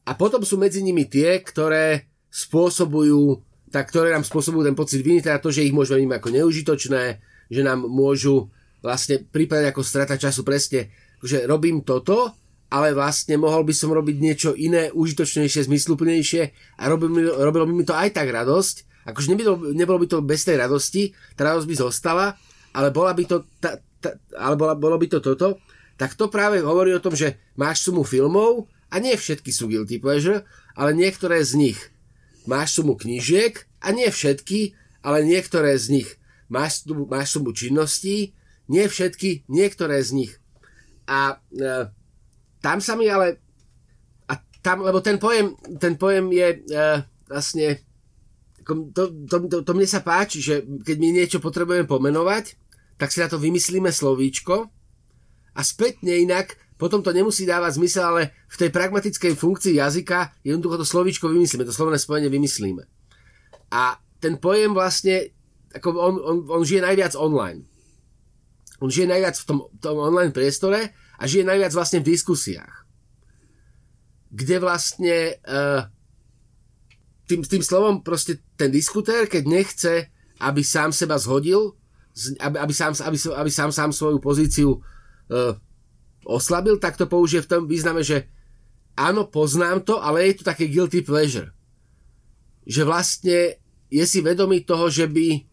a potom sú medzi nimi tie, ktoré spôsobujú, tak ktoré nám spôsobujú ten pocit viny, teda to, že ich môžeme vnímať ako neužitočné, že nám môžu vlastne pripadať ako strata času presne, že robím toto, ale vlastne mohol by som robiť niečo iné, užitočnejšie, zmysluplnejšie a robilo by mi to aj tak radosť, Akože nebolo, nebolo by to bez tej radosti, tá radosť by zostala, ale bola by to, ta, ta, ale bola, bolo by to toto, tak to práve hovorí o tom, že máš sumu filmov a nie všetky sú guilty pleasure, ale niektoré z nich. Máš sumu knížiek a nie všetky, ale niektoré z nich. Máš, máš sumu činností, nie všetky, niektoré z nich. A e, tam sa mi ale a tam, lebo ten pojem, ten pojem je e, vlastne to, to, to, to mne sa páči, že keď my niečo potrebujeme pomenovať, tak si na to vymyslíme slovíčko a spätne inak potom to nemusí dávať zmysel, ale v tej pragmatickej funkcii jazyka jednoducho to slovíčko vymyslíme, to slovné spojenie vymyslíme. A ten pojem vlastne, ako on, on, on žije najviac online. On žije najviac v tom, tom online priestore a žije najviac vlastne v diskusiách. Kde vlastne uh, tým, tým slovom proste ten diskutér, keď nechce, aby sám seba zhodil, aby, aby, sám, aby, aby sám, sám svoju pozíciu uh, oslabil, tak to použije v tom význame, že áno, poznám to, ale je to také guilty pleasure. Že vlastne je si vedomý toho, že by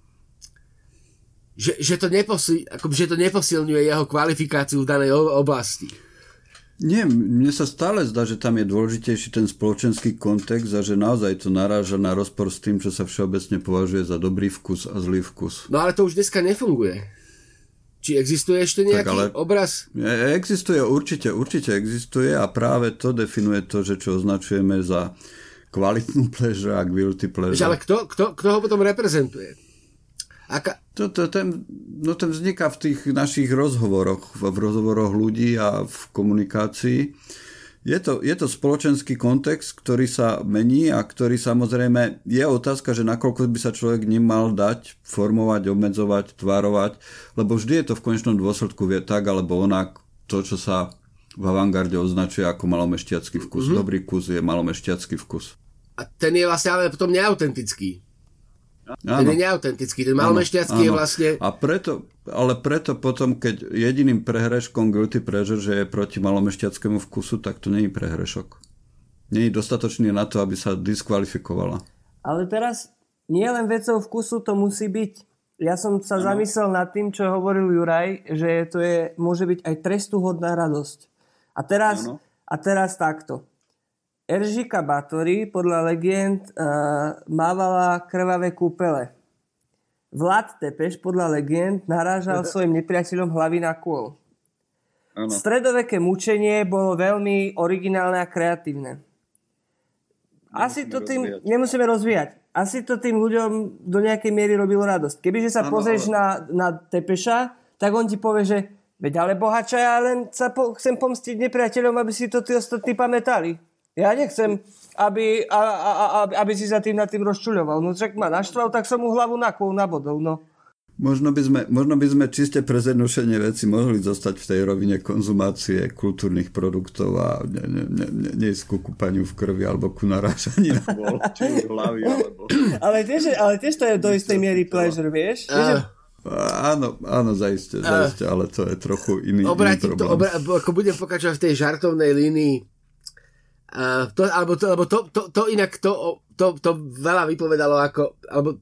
že, že, to neposil, ako, že to neposilňuje jeho kvalifikáciu v danej oblasti. Nie, mne sa stále zdá, že tam je dôležitejší ten spoločenský kontext a že naozaj to naráža na rozpor s tým, čo sa všeobecne považuje za dobrý vkus a zlý vkus. No ale to už dneska nefunguje. Či existuje ešte nejaký tak, ale obraz? Existuje, určite, určite existuje a práve to definuje to, že čo označujeme za kvalitnú <laughs> pleasure a guilty pleasure. Ale kto, kto, kto ho potom reprezentuje? Aká... To, to, ten, no ten vzniká v tých našich rozhovoroch, v rozhovoroch ľudí a v komunikácii. Je to, je to spoločenský kontext, ktorý sa mení a ktorý samozrejme je otázka, že nakoľko by sa človek ním mal dať, formovať, obmedzovať, tvárovať, lebo vždy je to v konečnom dôsledku vie tak alebo onak to, čo sa v avantgarde označuje ako malomešťacký vkus. Mm-hmm. Dobrý kus je malomešťacký vkus. A ten je vlastne ale potom neautentický. Ten je neautentický, ten malomešťacký je vlastne... A preto, ale preto potom, keď jediným prehreškom guilty pleasure, že je proti malomešťackému vkusu, tak to je prehrešok. Je dostatočný na to, aby sa diskvalifikovala. Ale teraz nie len vecou vkusu to musí byť. Ja som sa ano. zamyslel nad tým, čo hovoril Juraj, že to je, môže byť aj trestuhodná radosť. A teraz, a teraz takto. Eržika Batory podľa legend uh, mávala krvavé kúpele. Vlad Tepeš podľa legend narážal <laughs> svojim nepriateľom hlavy na kôl. Ano. Stredoveké mučenie bolo veľmi originálne a kreatívne. Asi to tým, rozvíjať. nemusíme rozvíjať, asi to tým ľuďom do nejakej miery robilo radosť. Kebyže sa ano, pozrieš ale... na, na Tepeša, tak on ti povie, že veď ale bohača, ja len sa po, chcem pomstiť nepriateľom, aby si to tí ostatní pamätali. Ja nechcem, aby, a, a, a, aby si sa tým nad tým rozčuľoval. No však ma naštval, tak som mu hlavu nakol na bodov, no. Možno by, sme, možno by sme čiste pre zjednodušenie veci mohli zostať v tej rovine konzumácie kultúrnych produktov a ne, ne, ne, ne, nejsť ku kúpaniu v krvi alebo ku narážaní na <laughs> bol, či hlavy alebo... ale, tiež, ale tiež to je do istej miery pleasure, vieš? Uh. Áno, áno, zaiste, zaiste, ale to je trochu iný, Obrátim iný problém. To, obra, ako budem pokračovať v tej žartovnej línii, Uh, to, alebo to, alebo to, to, to inak to, to, to veľa vypovedalo ako, alebo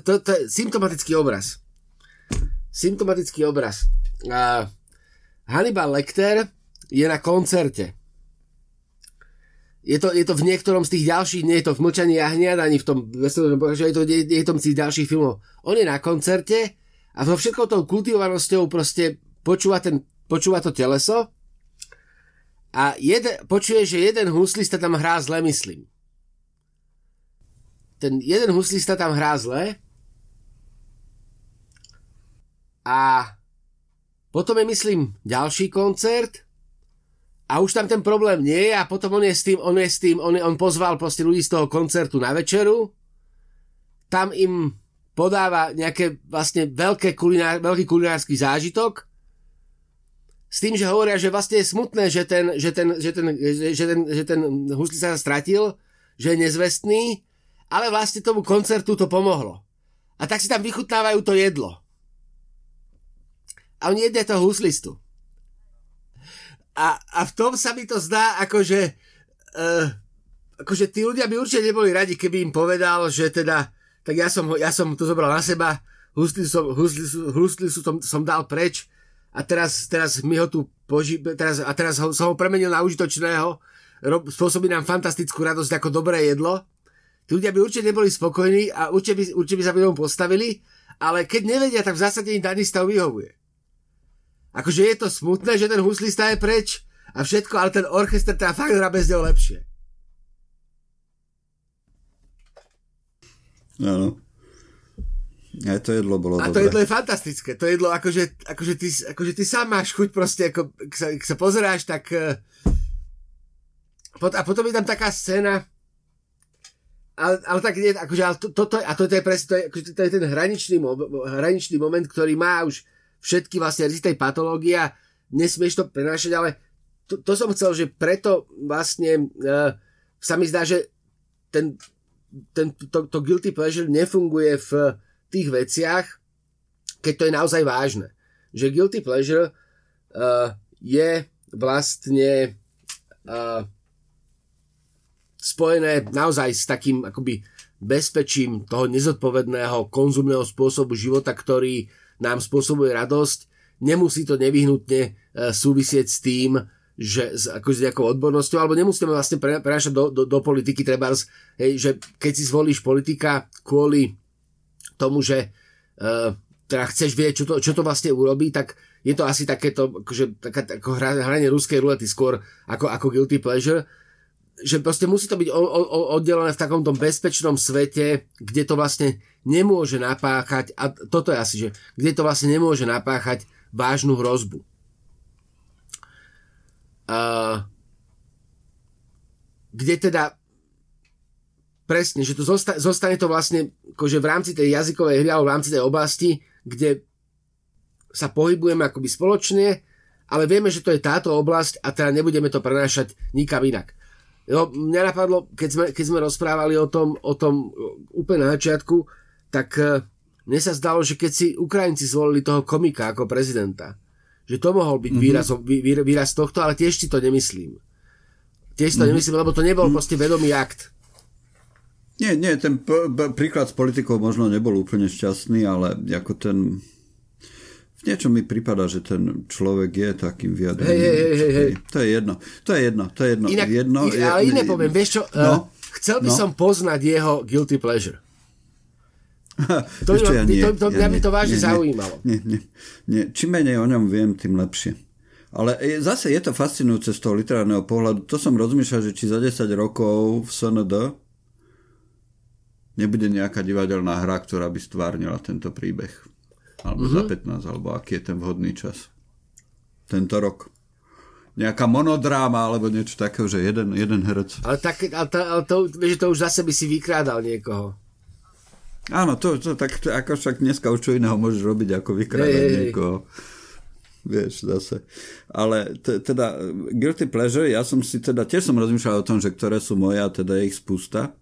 to, to je symptomatický obraz. Symptomatický obraz. Uh, Hannibal Lecter je na koncerte. Je to, je to v niektorom z tých ďalších, nie je to v Mlčaní jahniat, ani v tom, že je to, je, je to z tých ďalších filmov. On je na koncerte a so všetkou tou kultivovanosťou proste počúva, ten, počúva to teleso a jeden, počuje, že jeden huslista tam hrá zle, myslím. ten jeden huslista tam hrá zle. A potom je, myslím, ďalší koncert. A už tam ten problém nie je a potom on je s tým, on je s tým, on, je, on pozval proste ľudí z toho koncertu na večeru, tam im podáva nejaké vlastne veľké kulinár, veľký kulinársky zážitok s tým, že hovoria, že vlastne je smutné, že ten, že ten, že ten, že ten, že ten huslista sa stratil, že je nezvestný, ale vlastne tomu koncertu to pomohlo. A tak si tam vychutnávajú to jedlo. A oni jedia toho huslistu. A, a v tom sa mi to zdá, akože, uh, akože tí ľudia by určite neboli radi, keby im povedal, že teda, tak ja som, ja som to zobral na seba, husli som, husli, husli som, som dal preč a teraz, teraz mi ho tu poži, teraz, a teraz ho, som ho premenil na užitočného, rob, spôsobí nám fantastickú radosť ako dobré jedlo. Tí ľudia by určite neboli spokojní a určite by, určite by sa by postavili, ale keď nevedia, tak v zásade im daný stav vyhovuje. Akože je to smutné, že ten huslista je preč a všetko, ale ten orchester teda fakt hrá bez neho lepšie. Áno. Aj to jedlo bolo A dobré. to jedlo je fantastické. To jedlo, akože, akože, ty, akože ty sám máš chuť proste, ako, ak sa, ak sa pozeráš, tak... Uh, a potom je tam taká scéna, ale, ale tak nie, akože, ale to, toto, a to, to je presne, to je, akože, to je ten hraničný, hraničný moment, ktorý má už všetky vlastne z tej patológie a nesmieš to prenášať, ale to, to som chcel, že preto vlastne uh, sa mi zdá, že ten, ten, to, to guilty pleasure nefunguje v tých veciach, keď to je naozaj vážne. Že guilty pleasure uh, je vlastne uh, spojené naozaj s takým akoby bezpečím toho nezodpovedného konzumného spôsobu života, ktorý nám spôsobuje radosť. Nemusí to nevyhnutne e, súvisieť s tým, že s, ako s nejakou odbornosťou, alebo nemusíme vlastne prenášať do, do, do politiky treba, hej, že keď si zvolíš politika kvôli tomu, že uh, teda chceš vedieť, čo to, čo to vlastne urobí, tak je to asi takéto, akože, taká, ako hranie ruskej rulety skôr ako, ako guilty pleasure že proste musí to byť o, o, oddelené v takomto bezpečnom svete, kde to vlastne nemôže napáchať, a toto je asi, že kde to vlastne nemôže napáchať vážnu hrozbu. Uh, kde teda presne, že to zosta, zostane to vlastne akože v rámci tej jazykovej hry alebo v rámci tej oblasti, kde sa pohybujeme akoby spoločne, ale vieme, že to je táto oblasť a teda nebudeme to prenášať nikam inak. Jo, mňa napadlo, keď sme, keď sme rozprávali o tom, o tom úplne na začiatku, tak e, mne sa zdalo, že keď si Ukrajinci zvolili toho komika ako prezidenta, že to mohol byť mm-hmm. výraz, vý, výraz tohto, ale tiež si to nemyslím. Tiež si to mm-hmm. nemyslím, lebo to nebol mm-hmm. proste vedomý akt. Nie, nie, ten p- príklad s politikou možno nebol úplne šťastný, ale ako ten v niečom mi prípada, že ten človek je takým vyjadrením. Hej, hej, hej, hej. To je jedno. To je jedno. To je jedno. Inak, jedno je, ale iné poviem, vieš čo, no, uh, chcel by no. som poznať jeho guilty pleasure. <laughs> to, čo, ja nie, to, to, ja mňa by to vážne nie, zaujímalo. Nie, nie, nie. Čím menej o ňom viem, tým lepšie. Ale zase je to fascinujúce z toho literárneho pohľadu. To som rozmýšľal, že či za 10 rokov v SND nebude nejaká divadelná hra, ktorá by stvárnila tento príbeh alebo mm-hmm. za 15, alebo aký je ten vhodný čas. Tento rok. Nejaká monodráma, alebo niečo takého, že jeden, jeden herec. Ale, tak, ale, to, ale to, vieš, to už zase by si vykrádal niekoho. Áno, to, to tak to, ako však dneska už čo iného môžeš robiť, ako vykrádať hey, niekoho. Vieš, zase. Ale t- teda Guilty Pleasure, ja som si teda, tiež som rozmýšľal o tom, že ktoré sú moje, a teda je ich spústa.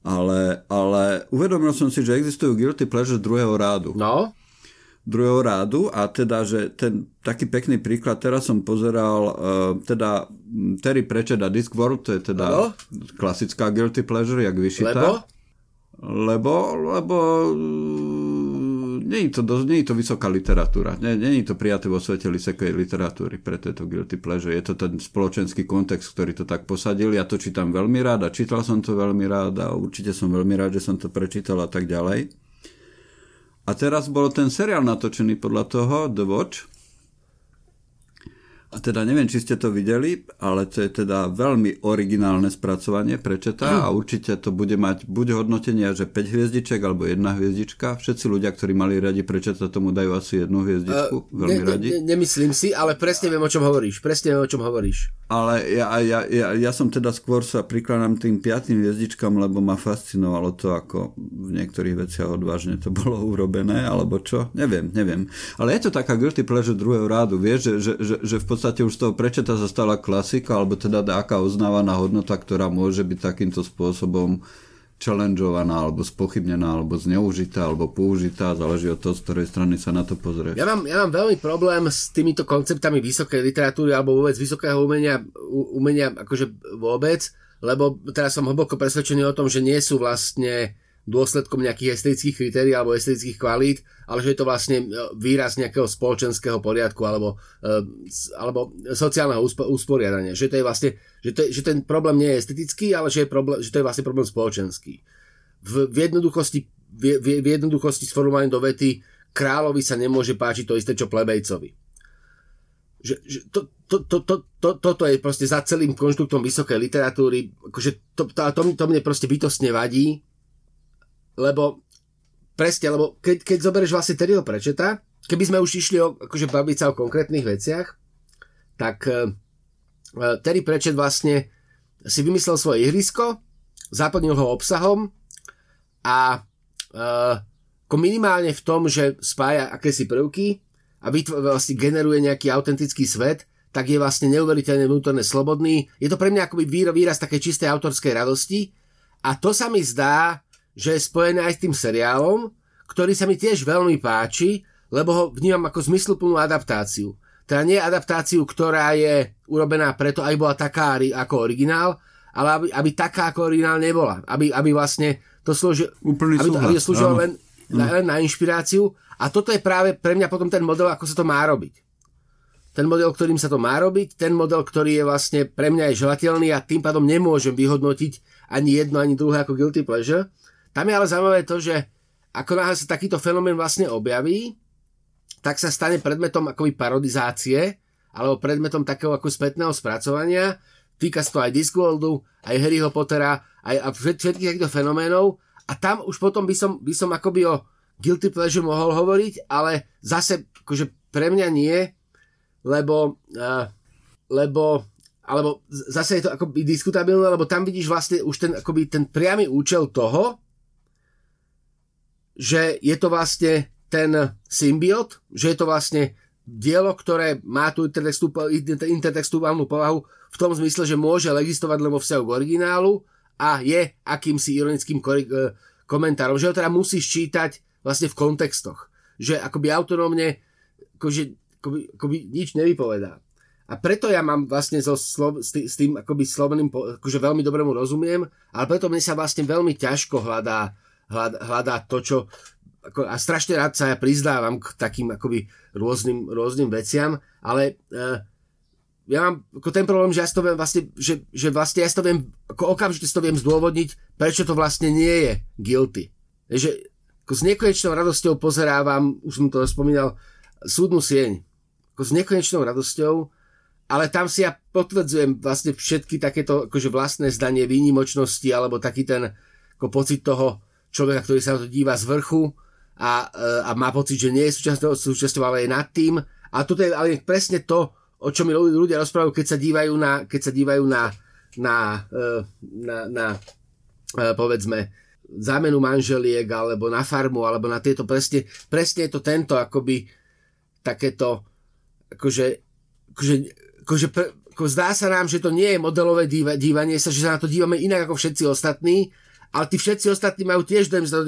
Ale, ale uvedomil som si, že existujú guilty pleasure druhého rádu. No? druhého rádu a teda, že ten taký pekný príklad, teraz som pozeral uh, teda Terry Pratchett a Discworld, to je teda no? klasická guilty pleasure, jak vyšitá. Lebo? Lebo, lebo nie je to, dosť, nie je to vysoká literatúra. Nie, nie je to prijaté vo svete vysokej literatúry, preto je to guilty pleasure. Je to ten spoločenský kontext, ktorý to tak posadil. Ja to čítam veľmi rád a čítal som to veľmi rád a určite som veľmi rád, že som to prečítal a tak ďalej. A teraz bol ten seriál natočený podľa toho, The Watch. A teda neviem, či ste to videli, ale to je teda veľmi originálne spracovanie prečeta a určite to bude mať buď hodnotenia, že 5 hviezdiček alebo jedna hviezdička. Všetci ľudia, ktorí mali radi prečeta, tomu dajú asi jednu hviezdičku. Uh, veľmi ne, radi. Ne, nemyslím si, ale presne viem, o čom hovoríš. Presne viem, o čom hovoríš. Ale ja, ja, ja, ja som teda skôr sa prikladám tým piatým hviezdičkám, lebo ma fascinovalo to, ako v niektorých veciach odvážne to bolo urobené, alebo čo. Neviem, neviem. Ale je to taká guilty pleasure druhého rádu, vieš, že, že, že, že v podstate už z toho prečeta sa stala klasika, alebo teda taká uznávaná hodnota, ktorá môže byť takýmto spôsobom challengeovaná, alebo spochybnená, alebo zneužitá, alebo použitá, záleží od toho, z ktorej strany sa na to pozrie. Ja mám, ja mám veľmi problém s týmito konceptami vysokej literatúry, alebo vôbec vysokého umenia, umenia akože vôbec, lebo teraz som hlboko presvedčený o tom, že nie sú vlastne dôsledkom nejakých estetických kritérií alebo estetických kvalít, ale že je to vlastne e, výraz nejakého spoločenského poriadku alebo, e, alebo sociálneho usporiadania. Že, to je vlastne, že, to že ten problém nie je estetický, ale že, je problém, že to je vlastne problém spoločenský. V, v jednoduchosti, v, v jednoduchosti sformulovaný do vety kráľovi sa nemôže páčiť to isté, čo plebejcovi. Že, že to, to, to, to, to, toto je proste za celým konštruktom vysokej literatúry, akože to, to, to, to mne proste bytostne vadí, lebo presne, lebo keď, keď zoberieš vlastne Terryho Prečeta, keby sme už išli o, akože baviť sa o konkrétnych veciach, tak uh, Terry Prečet vlastne si vymyslel svoje ihrisko, zaplnil ho obsahom a uh, minimálne v tom, že spája akési prvky a vytv- vlastne generuje nejaký autentický svet, tak je vlastne neuveriteľne vnútorne slobodný. Je to pre mňa akoby výraz také čistej autorskej radosti a to sa mi zdá, že je spojené aj s tým seriálom, ktorý sa mi tiež veľmi páči, lebo ho vnímam ako zmysluplnú adaptáciu. Teda nie adaptáciu, ktorá je urobená preto, aby bola taká ako originál, ale aby, aby taká ako originál nebola. Aby, aby vlastne to slúžilo, Úplný aby, to, aby to slúžilo len, mm. len na inšpiráciu. A toto je práve pre mňa potom ten model, ako sa to má robiť. Ten model, ktorým sa to má robiť, ten model, ktorý je vlastne pre mňa je želateľný a tým pádom nemôžem vyhodnotiť ani jedno, ani druhé ako guilty pleasure. Tam je ale zaujímavé to, že ako náhle sa takýto fenomén vlastne objaví, tak sa stane predmetom akoby parodizácie, alebo predmetom takého ako spätného spracovania. Týka sa to aj Discworldu, aj Harryho Pottera, aj a všetkých takýchto fenoménov. A tam už potom by som, by som akoby o Guilty Pleasure mohol hovoriť, ale zase akože pre mňa nie, lebo, uh, lebo alebo zase je to akoby diskutabilné, lebo tam vidíš vlastne už ten, akoby ten priamy účel toho, že je to vlastne ten symbiot, že je to vlastne dielo, ktoré má tú intertextuálnu povahu v tom zmysle, že môže existovať len vo vzťahu k originálu a je akýmsi ironickým e, komentárom, že ho teda musíš čítať vlastne v kontextoch. Že akoby autonómne akože, akoby, akoby nič nevypovedá. A preto ja mám vlastne so s, tým, akoby slovným, akože veľmi dobrému rozumiem, ale preto mne sa vlastne veľmi ťažko hľadá hľadá to, čo ako, a strašne rád sa ja prizdávam k takým akoby rôznym, rôznym veciam, ale uh, ja mám ako ten problém, že ja to viem vlastne, že, že vlastne ja to viem, ako okamžite to viem zdôvodniť, prečo to vlastne nie je guilty. Že ako s nekonečnou radosťou pozerávam, už som to spomínal, súdnu sieň. Ako s nekonečnou radosťou, ale tam si ja potvrdzujem vlastne všetky takéto akože vlastné zdanie výnimočnosti alebo taký ten ako pocit toho, človeka, ktorý sa na to díva z vrchu a, e, a má pocit, že nie je súčasťou, súčasťou ale je nad tým. A toto je ale presne to, o čom mi ľudia rozprávajú, keď sa dívajú na, keď sa dívajú na, na, e, na, na, na e, povedzme, zámenu manželiek, alebo na farmu, alebo na tieto presne, presne je to tento, akoby takéto, akože, akože, akože ako zdá sa nám, že to nie je modelové díva, dívanie sa, že sa na to dívame inak ako všetci ostatní ale tí všetci ostatní majú tiež dojem, že,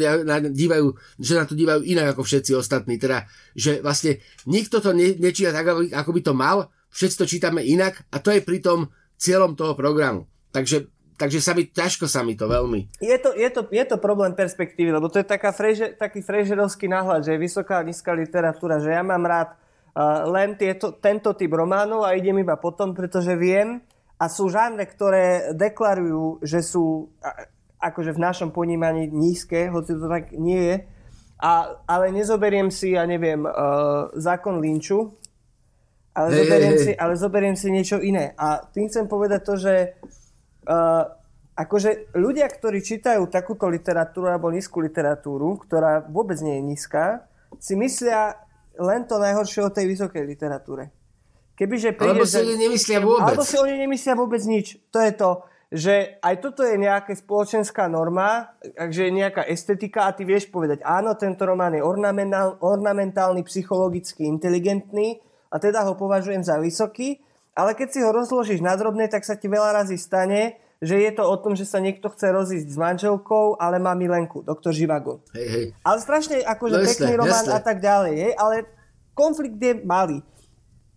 dívajú, že na to dívajú inak ako všetci ostatní. Teda, že vlastne nikto to ne, nečíta tak, ako by to mal, všetci to čítame inak a to je pritom cieľom toho programu. Takže Takže sa mi, ťažko sa mi to veľmi. Je to, je to, je to problém perspektívy, lebo to je taká freže, taký frežerovský náhľad, že je vysoká a nízka literatúra, že ja mám rád uh, len tieto, tento typ románov a idem iba potom, pretože viem a sú žánre, ktoré deklarujú, že sú, akože v našom ponímaní nízke, hoci to tak nie je. A, ale nezoberiem si, ja neviem, uh, zákon Lynču ale, Hej, zoberiem hej. si, ale zoberiem si niečo iné. A tým chcem povedať to, že uh, akože ľudia, ktorí čítajú takúto literatúru alebo nízku literatúru, ktorá vôbec nie je nízka, si myslia len to najhoršie o tej vysokej literatúre. Kebyže Alebo prídeš si oni nemyslia vôbec. Alebo si oni nemyslia vôbec nič. To je to, že aj toto je nejaká spoločenská norma, takže je nejaká estetika a ty vieš povedať, áno, tento román je ornamentál, ornamentálny, psychologicky inteligentný a teda ho považujem za vysoký, ale keď si ho rozložíš na drobné, tak sa ti veľa razy stane, že je to o tom, že sa niekto chce rozísť s manželkou, ale má milenku, doktor Živago. Hej, hej. Ale strašne akože No pekný román jasné. a tak ďalej, hej? ale konflikt je malý.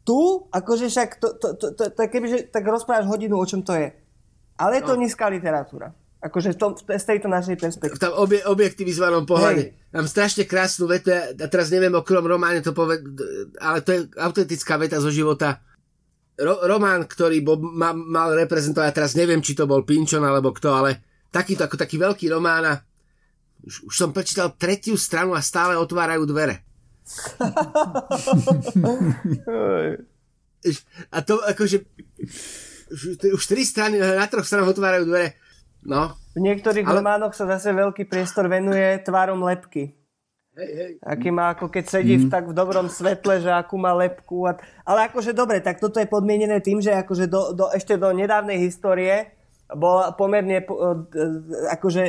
Tu, akože však, to, to, to, to, to, kebyže tak rozprávaš hodinu, o čom to je. Ale je to No. nízka literatúra. Akože v tom, v z tejto našej v perspektívy. tom obje, objektivizovanom pohľade. Hej. Mám strašne krásnu vetu, a teraz neviem o ktorom románe to poved, ale to je autentická veta zo života. Ro, román, ktorý bo, ma, mal reprezentovať, teraz neviem, či to bol Pinčon alebo kto, ale takýto, ako taký veľký román a už, už som prečítal tretiu stranu a stále otvárajú dvere. <laughs> A to akože už, už tri strany, na troch stranách otvárajú dvere. No, V niektorých Ale- románoch sa zase veľký priestor venuje tvárom lepky. hej, hej. Aký má, ako keď sedí v tak v dobrom svetle, že akú má lepku. A, ale akože dobre, tak toto je podmienené tým, že akože do, do, ešte do nedávnej histórie bol pomerne akože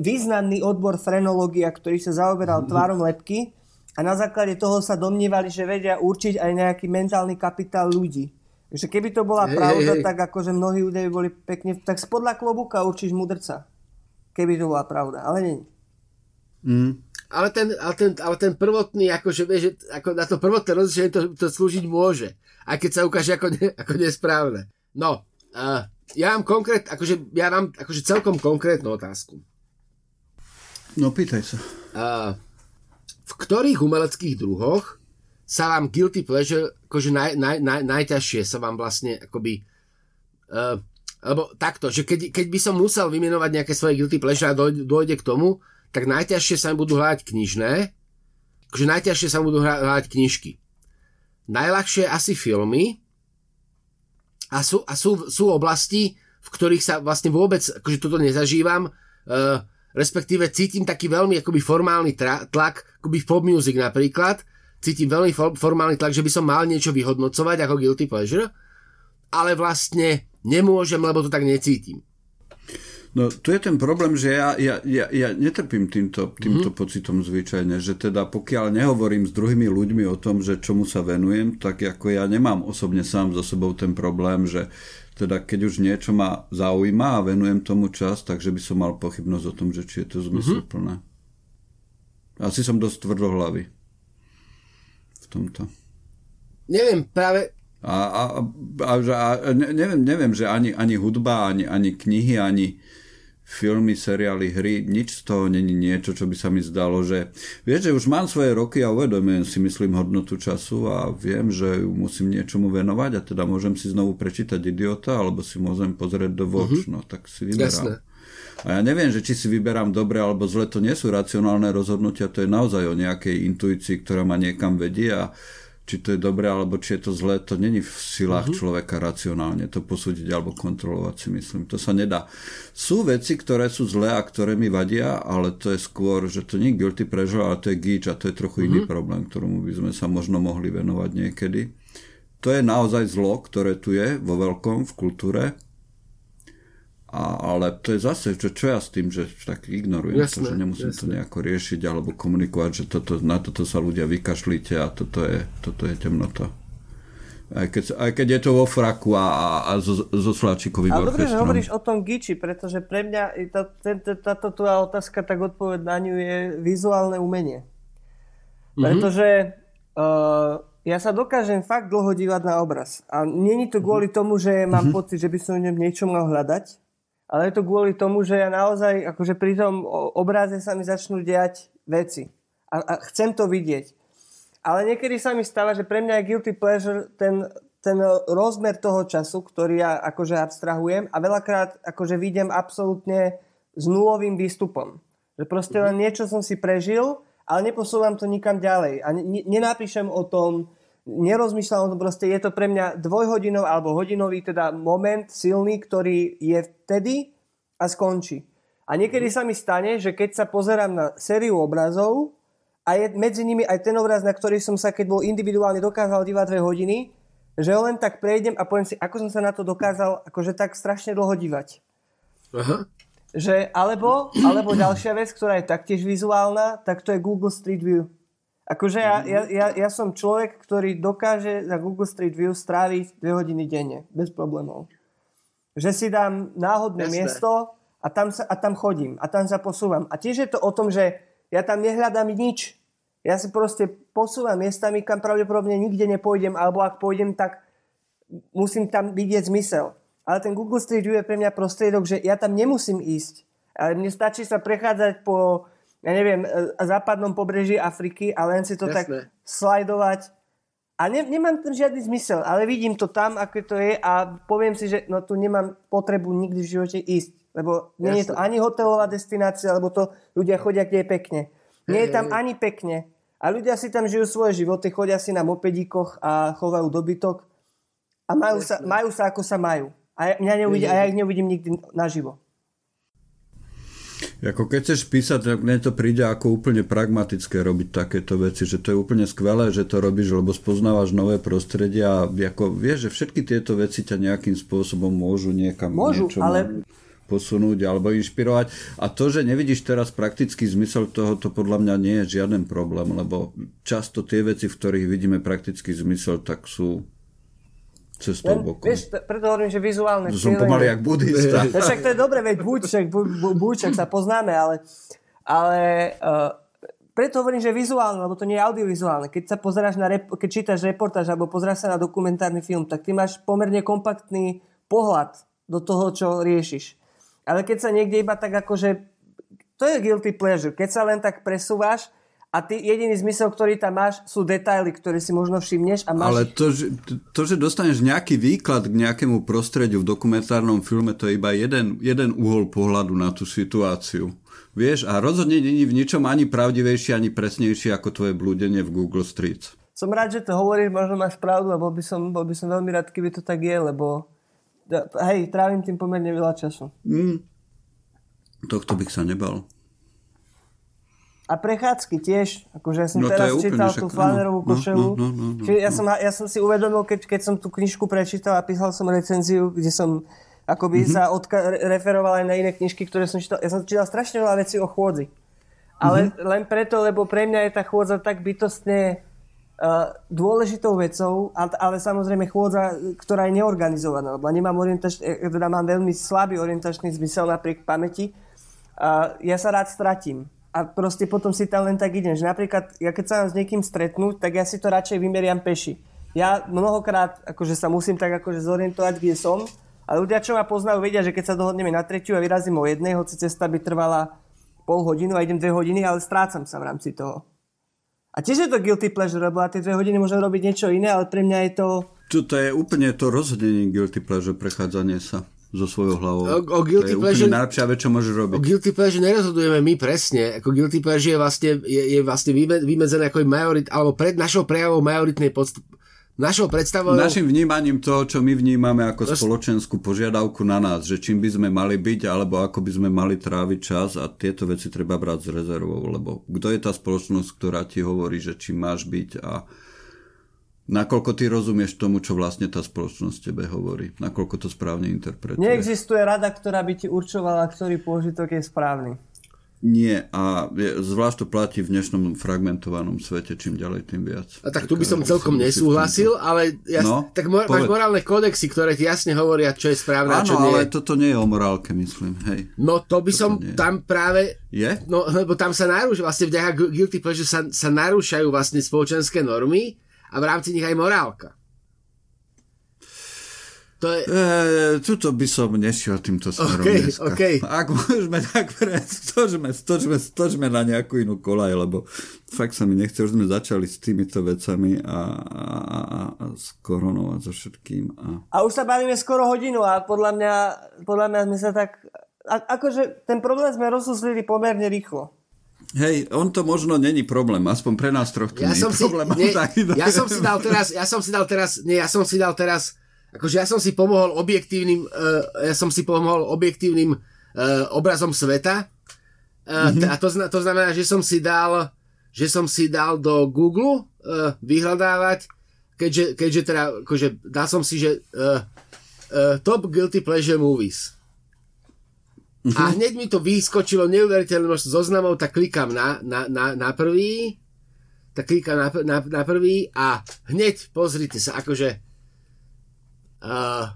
významný odbor frenológia, ktorý sa zaoberal tvárom lepky a na základe toho sa domnievali, že vedia určiť aj nejaký mentálny kapitál ľudí. Takže keby to bola Hej, pravda, hej, hej. tak akože mnohí ľudia by boli pekne... Tak spodľa klobúka určíš mudrca. Keby to bola pravda, ale nie. Mm. Ale ten, ale ten, ale ten prvotný, akože vieš, že ako na to prvotné rozlišenie to, to slúžiť môže. Aj keď sa ukáže ako, ne, ako nesprávne. No, uh, ja mám konkrét, akože, ja mám akože celkom konkrétnu otázku. No pýtaj sa. Uh, v ktorých umeleckých druhoch sa vám guilty pleasure, akože naj, naj, naj, najťažšie sa vám vlastne akoby uh, lebo takto, že keď, keď by som musel vymenovať nejaké svoje guilty pleasure a dojde, dojde k tomu, tak najťažšie sa mi budú hľadať knižné, akože najťažšie sa mi budú hľa- hľadať knižky. Najľahšie asi filmy a sú, a sú, sú oblasti, v ktorých sa vlastne vôbec, akože toto nezažívam, uh, respektíve cítim taký veľmi akoby formálny tra- tlak, akoby v pop music napríklad, cítim veľmi for- formálny tlak, že by som mal niečo vyhodnocovať ako guilty pleasure, ale vlastne nemôžem, lebo to tak necítim. No tu je ten problém, že ja, ja, ja, ja netrpím týmto, týmto mm-hmm. pocitom zvyčajne, že teda pokiaľ nehovorím s druhými ľuďmi o tom, že čomu sa venujem, tak ako ja nemám osobne sám so sebou ten problém, že teda keď už niečo ma zaujíma a venujem tomu čas, takže by som mal pochybnosť o tom, že či je to zmysluplné. Mm-hmm. Asi som dosť tvrdohlavý tomto. Neviem, práve A, a, a, a, a ne- neviem, neviem, že ani, ani hudba, ani, ani knihy, ani filmy, seriály, hry, nič z toho není niečo, čo by sa mi zdalo, že vieš, že už mám svoje roky a uvedomujem si, myslím, hodnotu času a viem, že ju musím niečomu venovať a teda môžem si znovu prečítať Idiota, alebo si môžem pozrieť do Watch, no tak si Jasné. A ja neviem, že či si vyberám dobre alebo zle, to nie sú racionálne rozhodnutia, to je naozaj o nejakej intuícii, ktorá ma niekam vedie a či to je dobre alebo či je to zlé, to není v silách uh-huh. človeka racionálne to posúdiť alebo kontrolovať si myslím. To sa nedá. Sú veci, ktoré sú zlé a ktoré mi vadia, ale to je skôr, že to nie je guilty pleasure, ale to je gíč a to je trochu uh-huh. iný problém, ktorému by sme sa možno mohli venovať niekedy. To je naozaj zlo, ktoré tu je vo veľkom v kultúre a, ale to je zase, že čo ja s tým, že tak ignorujem Jasné, to, že nemusím jasné. to nejako riešiť alebo komunikovať, že toto, na toto sa ľudia vykašlíte a toto je, toto je temnota. Aj keď, aj keď je to vo fraku a, a, a so, so sláčikovým Ale dobre, že hovoríš o tom Giči, pretože pre mňa tá, táto tvoja otázka, tak odpoveď na ňu je vizuálne umenie. Pretože uh, ja sa dokážem fakt dlho dívať na obraz. A není to kvôli tomu, že mám pocit, že by som v ňom niečo mal hľadať, ale je to kvôli tomu, že ja naozaj, akože pri tom o- obraze sa mi začnú diať veci. A, a chcem to vidieť. Ale niekedy sa mi stáva, že pre mňa je guilty pleasure ten, ten rozmer toho času, ktorý ja akože abstrahujem a veľakrát akože vidím absolútne s nulovým výstupom. Že proste len niečo som si prežil, ale neposúvam to nikam ďalej. A ne, nenapíšem o tom, nerozmýšľam o tom, proste je to pre mňa dvojhodinový alebo hodinový teda moment silný, ktorý je vtedy a skončí. A niekedy sa mi stane, že keď sa pozerám na sériu obrazov a je medzi nimi aj ten obraz, na ktorý som sa, keď bol individuálne dokázal dívať dve hodiny, že ho len tak prejdem a poviem si, ako som sa na to dokázal akože tak strašne dlho dívať. Aha. Že, alebo, alebo ďalšia vec, ktorá je taktiež vizuálna, tak to je Google Street View. Akože ja, ja, ja, ja som človek, ktorý dokáže za Google Street View stráviť dve hodiny denne, bez problémov. Že si dám náhodné Jasné. miesto a tam, sa, a tam chodím a tam sa posúvam. A tiež je to o tom, že ja tam nehľadám nič. Ja si proste posúvam miestami, kam pravdepodobne nikde nepôjdem, alebo ak pôjdem, tak musím tam vidieť zmysel. Ale ten Google Street View je pre mňa prostriedok, že ja tam nemusím ísť. Ale mne stačí sa prechádzať po, ja neviem, e, západnom pobreží Afriky a len si to Jasné. tak slajdovať. A ne, nemám tam žiadny zmysel, ale vidím to tam, ako to je a poviem si, že no tu nemám potrebu nikdy v živote ísť. Lebo nie je to Jasné. ani hotelová destinácia, lebo to ľudia chodia, kde je pekne. Nie je tam ani pekne. A ľudia si tam žijú svoje životy, chodia si na mopedíkoch a chovajú dobytok a majú sa, Jasné. majú sa ako sa majú. A ja, mňa neuvidí, a ja ich neuvidím nikdy naživo. Ako keď chceš písať, tak mne to príde ako úplne pragmatické robiť takéto veci, že to je úplne skvelé, že to robíš, lebo spoznávaš nové prostredia a ako, vieš, že všetky tieto veci ťa nejakým spôsobom môžu niekam Môžu, niečo ale- posunúť alebo inšpirovať. A to, že nevidíš teraz praktický zmysel toho, to podľa mňa nie je žiaden problém, lebo často tie veci, v ktorých vidíme praktický zmysel, tak sú cestou Len, bokom. vieš, preto hovorím, že vizuálne Som pomaly jak budista. <laughs> No však to je dobre, veď buď, však, bu, bu, buď, však sa poznáme, ale, ale uh, preto hovorím, že vizuálne, lebo to nie je audiovizuálne. Keď sa pozeráš na, rep- keď čítaš reportáž alebo pozráš sa na dokumentárny film, tak ty máš pomerne kompaktný pohľad do toho, čo riešiš. Ale keď sa niekde iba tak akože, to je guilty pleasure. Keď sa len tak presúvaš a ty jediný zmysel, ktorý tam máš, sú detaily, ktoré si možno všimneš a máš Ale to že, to, že dostaneš nejaký výklad k nejakému prostrediu v dokumentárnom filme, to je iba jeden, jeden uhol pohľadu na tú situáciu. Vieš, a rozhodne není v ničom ani pravdivejší, ani presnejší ako tvoje blúdenie v Google Streets. Som rád, že to hovoríš, možno máš pravdu a bol by som, bol by som veľmi rád, keby to tak je, lebo hej, trávim tým pomerne veľa času. Mm. Tohto bych sa nebal. A prechádzky tiež, akože ja som No teraz čítal však, tú. Flanerovú No, košelu. no, no, no, no, Čiže ja, som, ja som si uvedomil, keď, keď som tú knižku prečítal a písal som recenziu, kde som akoby Mhm. sa odka- re- referoval aj na iné knižky, ktoré som čítal. Ja som čítal strašne veľa vecí o chôdzi. Ale Mhm. len preto, lebo pre mňa je tá chôdza tak bytostne uh, dôležitou vecou, a- ale samozrejme chôdza, ktorá je neorganizovaná, lebo nemám orientačný, teda mám veľmi slabý orientačný zmysel napriek pamäti. A ja sa rád stratím. A proste potom si tam len tak idem. Že napríklad, ja keď sa mám s niekým stretnúť, tak ja si to radšej vymeriam peši. Ja mnohokrát akože sa musím tak akože zorientovať, kde som. A ľudia, čo ma poznajú, vedia, že keď sa dohodneme na tretiu a vyrazím o jednej, hoci cesta by trvala pol hodinu a idem dve hodiny, ale strácam sa v rámci toho. A tiež je to guilty pleasure, lebo ja tie dve hodiny môžem robiť niečo iné, ale pre mňa je to... Čo to je úplne to rozhodenie guilty pleasure, prechádzanie sa so svojou hlavou. O- o guilty to je pleasure- najlepšia vec, čo môžeš robiť. O guilty pleasure nerozhodujeme my presne. Ako guilty pleasure je vlastne, je, je vlastne vyme- vymedzené ako majorit, alebo pred našou prejavou majoritnej podst- našou predstavou... Našim vnímaním toho, čo my vnímame ako Prost- spoločenskú požiadavku na nás, že čím by sme mali byť, alebo ako by sme mali tráviť čas a tieto veci treba brať s rezervou, lebo kto je tá spoločnosť, ktorá ti hovorí, že čím máš byť a nakoľko ty rozumieš tomu, čo vlastne tá spoločnosť tebe hovorí, nakoľko to správne interpretuje. Neexistuje rada, ktorá by ti určovala, ktorý pôžitok je správny. Nie, a zvlášť to platí v dnešnom fragmentovanom svete, čím ďalej, tým viac. A tak tu by som celkom nesúhlasil, ale jas, No, tak mo- máš morálne kódexy, ktoré ti jasne hovoria, čo je správne a Áno, čo nie. ale toto nie je o morálke, myslím, hej. No to by som nie. tam práve... Je? No, lebo tam sa narúša, vlastne vďaka gu- guilty pleasure sa, sa narúšajú vlastne spoločenské normy a v rámci nich aj morálka. To je... E, tuto by som nešiel týmto smerom OK, dneska. OK. Ak môžeme, tak pre, stožme, stožme, stožme na nejakú inú kolaj, lebo fakt sa mi nechce, už sme začali s týmito vecami a, a, a, a s koronou a so všetkým. A... A už sa bavíme skoro hodinu a podľa mňa, podľa mňa sme sa tak... A, akože ten problém sme rozuzlili pomerne rýchlo. Hej, on to možno není problém, aspoň pre nás trochu Ja nie som, si, problém. nie, ja som si dal teraz, ja som si dal teraz, nie, ja som si dal teraz, akože ja som si pomohol objektívnym, uh, ja som si pomohol objektívnym uh, obrazom sveta. Uh, mm-hmm. A to, to znamená, že som si dal, že som si dal do Google uh, vyhľadávať, keďže, keďže teda, akože dal som si, že uh, uh, top guilty pleasure movies. Mhm. A hneď mi to vyskočilo neuveriteľné množstvo zoznamov, tak klikám na, na, na, na prvý, tak klikám na, na, na prvý a hneď pozrite sa, akože uh,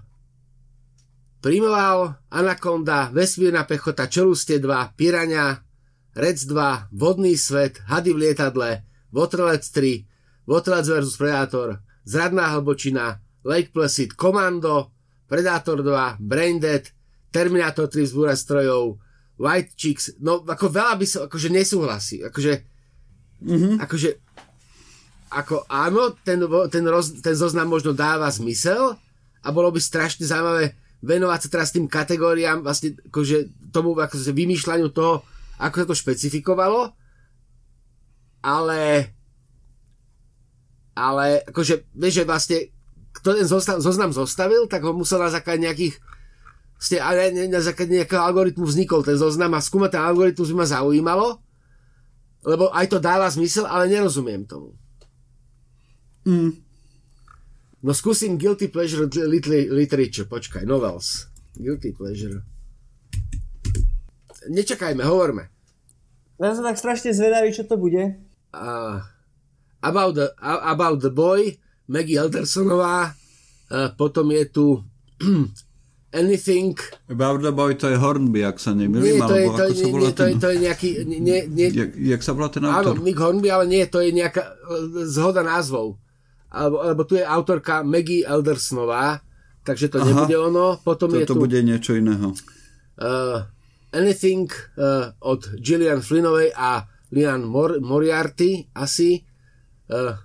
Primoval, Anakonda, Vesmírna pechota, Čelustie 2, Pirania, Rec 2, Vodný svet, Hady v lietadle, Votrelec 3, Votrelec vs Predator, Zradná hlbočina, Lake Placid, Komando, Predator 2, Braindead, Terminator 3 vzbúra strojov, White Chicks, no ako veľa by som, akože nesúhlasí, akože, mm-hmm. akože, ako áno, ten, ten, roz, ten zoznam možno dáva zmysel a bolo by strašne zaujímavé venovať sa teraz tým kategóriám, vlastne akože tomu akože vymýšľaniu toho, ako sa to špecifikovalo, ale ale akože, vieš, že vlastne kto ten zoznam, zoznam zostavil, tak ho musel na základe nejakých vlastne, ale ne, na základe nejakého algoritmu vznikol ten zoznam a skúmať ten algoritmus by ma zaujímalo, lebo aj to dáva zmysel, ale nerozumiem tomu. Mm. No skúsim Guilty Pleasure lit- Literature, počkaj, novels. Guilty Pleasure. Nečakajme, hovorme. Ja som tak strašne zvedavý, čo to bude. Uh, about, the, about the Boy, Maggie Eldersonová, uh, potom je tu <clears throat> Anything. About the Boy to je Hornby, ak sa Nie, nemýlim, to je, to, ako je, sa nie, volá nie, to, je, ten... to je nejaký... Nie, nie, Jak, jak sa volá ten áno, autor? Nick Hornby, ale nie, to je nejaká e, zhoda názvov. Alebo, alebo tu je autorka Maggie Eldersonová, takže to Aha. nebude ono. Potom je Toto tu bude niečo iného. uh, Anything uh, od Gillian Flynnovej a Lian Mor- Moriarty asi. Uh,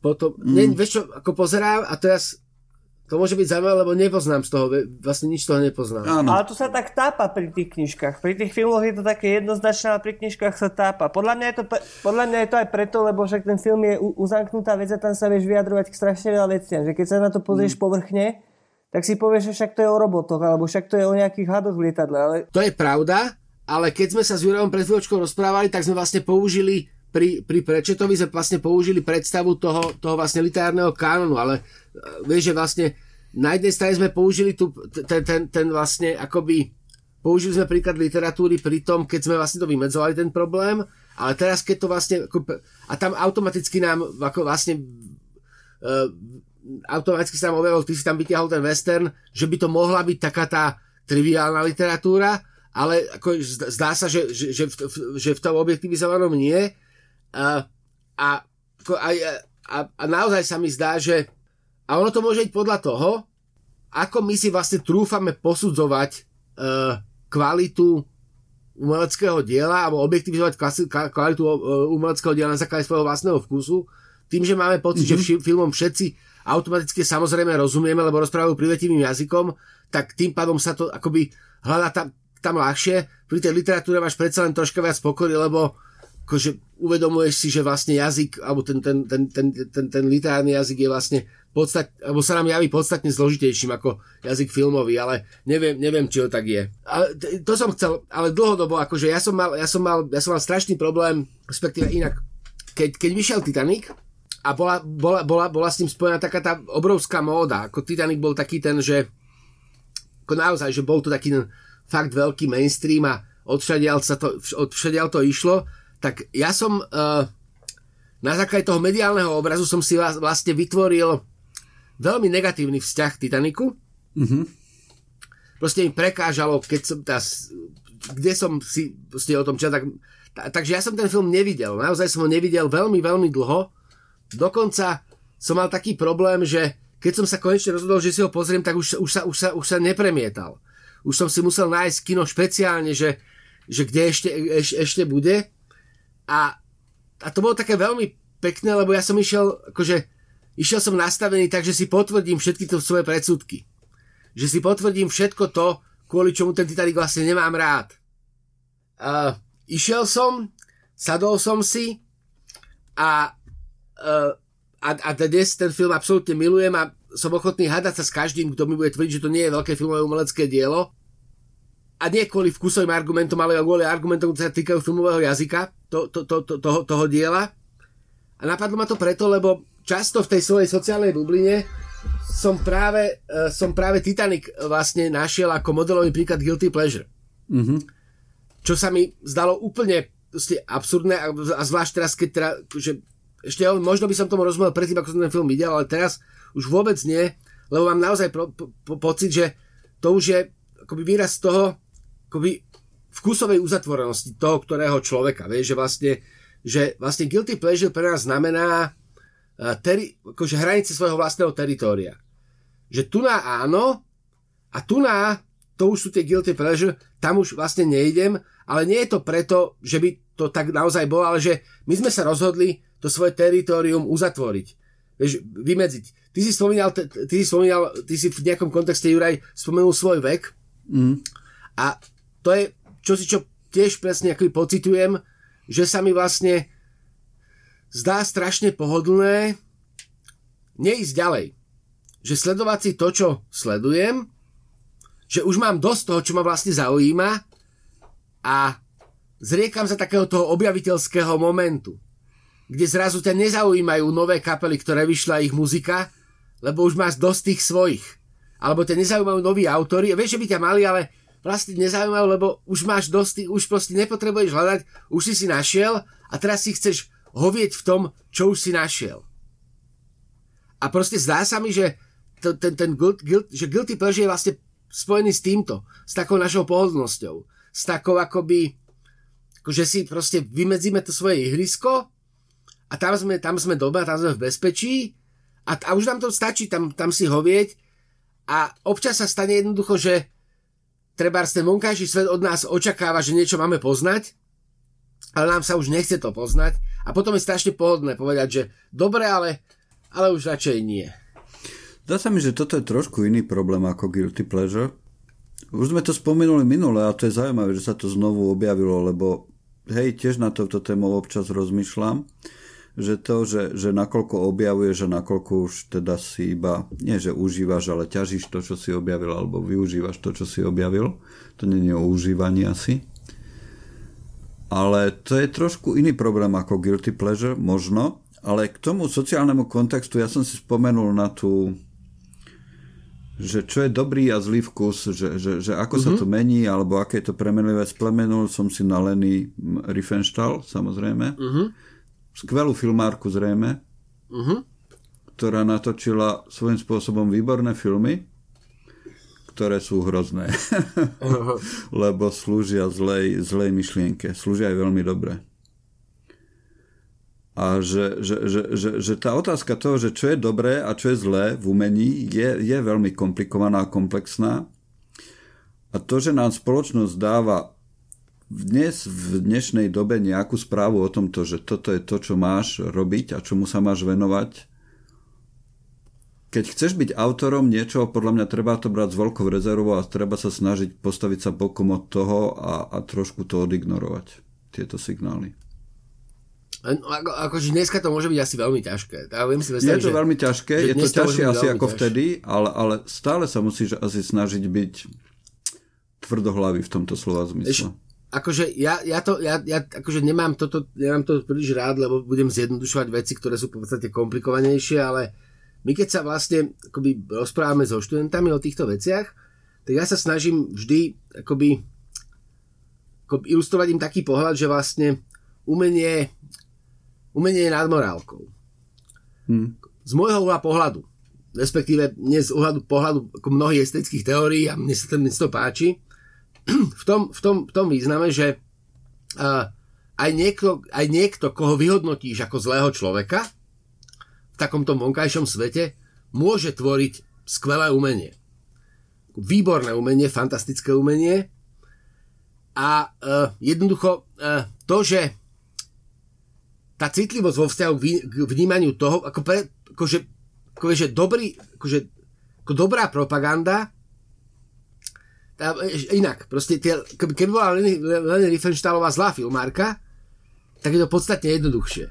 potom, mm. ne, vieš čo, ako pozerám a teraz to môže byť zaujímavé, lebo nepoznám z toho, vlastne nič z toho nepoznám. Áno. Ale to sa tak tápa pri tých knižkách. Pri tých filmoch je to také jednoznačné, ale pri knižkách sa tápa. Podľa mňa je to, podľa mňa je to aj preto, lebo však ten film je uzamknutá vec a tam sa vieš vyjadrovať k strašne veľa veciam. Že keď sa na to pozrieš Mm. povrchne, tak si povieš, že však to je o robotoch, alebo však to je o nejakých hadoch v lietadle. Ale To je pravda, ale keď sme sa s Jurajom pred chvíľočkou rozprávali, tak sme vlastne použili pri, pri Prečetovi sme vlastne použili predstavu toho, toho vlastne literárneho kánonu, ale uh, vieš, že vlastne na jednej strane sme použili tu, ten, ten, ten vlastne akoby použili sme príklad literatúry pri tom, keď sme vlastne to vymedzovali ten problém, ale teraz keď to vlastne ako, a tam automaticky nám ako vlastne uh, automaticky sa tam objavil, ty si tam vytiahol ten western, že by to mohla byť taká tá triviálna literatúra, ale ako zd- zdá sa, že, že, že, v- že v tom objektivizovanom nie. A, a, aj, a, a naozaj sa mi zdá, že a ono to môže byť podľa toho, ako my si vlastne trúfame posudzovať uh, kvalitu umeleckého diela alebo objektivizovať klasi- kvalitu uh, umeleckého diela na základe svojho vlastného vkusu, tým, že máme pocit, mm-hmm. že vši- filmom všetci automaticky samozrejme rozumieme, lebo rozprávajú privetivým jazykom, tak tým pádom sa to akoby hľadá tam, tam ľahšie. Pri tej literatúre máš predsa len troška viac pokory, lebo akože uvedomuješ si, že vlastne jazyk, alebo ten, ten, ten, ten, ten, ten literárny jazyk je vlastne podstat, alebo sa nám javí podstatne zložitejším ako jazyk filmový, ale neviem, neviem či to tak je. A to som chcel, ale dlhodobo, akože ja som mal, ja som mal, ja som mal strašný problém, respektíve inak, keď, keď vyšiel Titanic, a bola, bola, bola, bola s ním spojená taká tá obrovská móda. Ako Titanic bol taký ten, že ako naozaj, že bol to taký ten fakt veľký mainstream a odšadiaľ, sa to, odšadiaľ to išlo, tak ja som uh, na základe toho mediálneho obrazu som si vlastne vytvoril veľmi negatívny vzťah k Titaniku. Mhm. Proste mi prekážalo, keď som tá, kde som si proste o tom čítal, tak, ta, takže ja som ten film nevidel. Naozaj som ho nevidel veľmi, veľmi dlho. Dokonca som mal taký problém, že keď som sa konečne rozhodol, že si ho pozriem, tak už, už, sa, už, sa, už sa nepremietal. Už som si musel nájsť kino špeciálne, že, že kde ešte, eš, ešte bude. A, a to bolo také veľmi pekné, lebo ja som išiel, akože, išiel som nastavený tak, že si potvrdím všetky to svoje predsudky. Že si potvrdím všetko to, kvôli čomu ten Titanic vlastne nemám rád. Uh, išiel som, sadol som si a, uh, a, a dnes ten film absolútne milujem a som ochotný hadať sa s každým, kto mi bude tvrdiť, že to nie je veľké filmové umelecké dielo. A nie kvôli vkusovým argumentom, ale kvôli argumentom, ktoré sa týkajú filmového jazyka to, to, to, to, toho, toho diela. A napadlo ma to preto, lebo často v tej svojej sociálnej bubline som práve, uh, som práve Titanic vlastne našiel ako modelový príklad Guilty Pleasure. Mm-hmm. Čo sa mi zdalo úplne absurdné a, a zvlášť teraz, keď teda, že ešte možno by som tomu rozumel predtým, ako som ten film videl, ale teraz už vôbec nie, lebo mám naozaj po, po, pocit, že to už je akoby výraz toho akoby vkusovej uzatvorenosti toho, ktorého človeka. Vieš, že vlastne, že vlastne guilty pleasure pre nás znamená uh, teri, akože hranice svojho vlastného teritória. Že tu na áno a tu na to už sú tie guilty pleasure, tam už vlastne nejdem, ale nie je to preto, že by to tak naozaj bolo, ale že my sme sa rozhodli to svoje teritorium uzatvoriť. Vieš, vymedziť. Ty si spomínal, ty si spomínal, ty si v nejakom kontexte, Juraj, spomenul svoj vek. Mm. A to je čo si čo tiež presne ako pocitujem, že sa mi vlastne zdá strašne pohodlné neísť ďalej. Že sledovať si to, čo sledujem, že už mám dosť toho, čo ma vlastne zaujíma a zriekam sa takého toho objaviteľského momentu, kde zrazu ťa nezaujímajú nové kapely, ktoré vyšla ich muzika, lebo už máš dosť tých svojich. Alebo ťa nezaujímajú noví autory. Vieš, že by ťa mali, ale vlastne nezaujímavé, lebo už máš dosť, už proste nepotrebuješ hľadať, už si si našiel a teraz si chceš hovieť v tom, čo už si našiel. A proste zdá sa mi, že to, ten, ten guilt, guilt, že guilty pleasure je vlastne spojený s týmto, s takou našou pohodlnosťou, s takou akoby, že si proste vymedzíme to svoje ihrisko a tam sme, tam sme doba, tam sme v bezpečí a, a už nám to stačí tam, tam si hovieť a občas sa stane jednoducho, že treba ten vonkajší svet od nás očakáva, že niečo máme poznať, ale nám sa už nechce to poznať a potom je strašne pohodné povedať, že dobre, ale, ale už radšej nie. Zdá sa mi, že toto je trošku iný problém ako guilty pleasure. Už sme to spomenuli minule a to je zaujímavé, že sa to znovu objavilo, lebo hej, tiež na toto tému občas rozmýšľam že to, že, že nakoľko objavuješ a nakoľko už teda si iba, nie že užívaš, ale ťažíš to, čo si objavil, alebo využívaš to, čo si objavil. To nie je o užívaní asi. Ale to je trošku iný problém ako guilty pleasure, možno. Ale k tomu sociálnemu kontextu ja som si spomenul na tú že čo je dobrý a zlý vkus, že, že, že ako mm-hmm. sa to mhm. mení, alebo aké je to premenlivé. Splemenul som si na Lenny Riefenstahl, samozrejme. Mm-hmm skvelú filmárku zrejme, uh-huh. ktorá natočila svojím spôsobom výborné filmy, ktoré sú hrozné. uh-huh. <laughs> Lebo slúžia zlej, zlej myšlienke. Slúžia aj veľmi dobre. A že, že, že, že, že tá otázka toho, že čo je dobré a čo je zlé v umení, je, je veľmi komplikovaná a komplexná. A to, že nám spoločnosť dáva dnes v dnešnej dobe nejakú správu o tomto, že toto je to, čo máš robiť a čomu sa máš venovať. Keď chceš byť autorom niečoho, podľa mňa treba to brať s veľkou rezervou a treba sa snažiť postaviť sa bokom od toho a, a trošku to odignorovať, tieto signály. No, ako, akože dneska to môže byť asi veľmi ťažké. Ja viem si je to že, veľmi ťažké, je to ťažšie asi ako ťažké. vtedy, ale, ale stále sa musíš asi snažiť byť tvrdohlavý v tomto slova zmysle. Eš, akože ja, ja to, ja, ja akože nemám toto, nemám to príliš rád, lebo budem zjednodušovať veci, ktoré sú v podstate komplikovanejšie, ale my keď sa vlastne akoby rozprávame so študentami o týchto veciach, tak ja sa snažím vždy akoby, akoby ilustrovať im taký pohľad, že vlastne umenie, umenie je nadmorálkou. Hmm. Z môjho pohľadu, respektíve nie z ohľadu pohľadu ako mnohých estetických teórií a mne sa to, mne sa to páči, v tom, v tom, v tom význame, že uh, aj, niekto, aj niekto, koho vyhodnotíš ako zlého človeka v takomto vonkajšom svete, môže tvoriť skvelé umenie. Výborné umenie, fantastické umenie a uh, jednoducho uh, to, že tá citlivosť vo vzťahu k vnímaniu toho, ako pre, akože, akože dobrý, akože, ako dobrá propaganda inak, proste tie, keby, bola Leni, Leni Riefenstahlová zlá filmárka, tak je to podstatne jednoduchšie.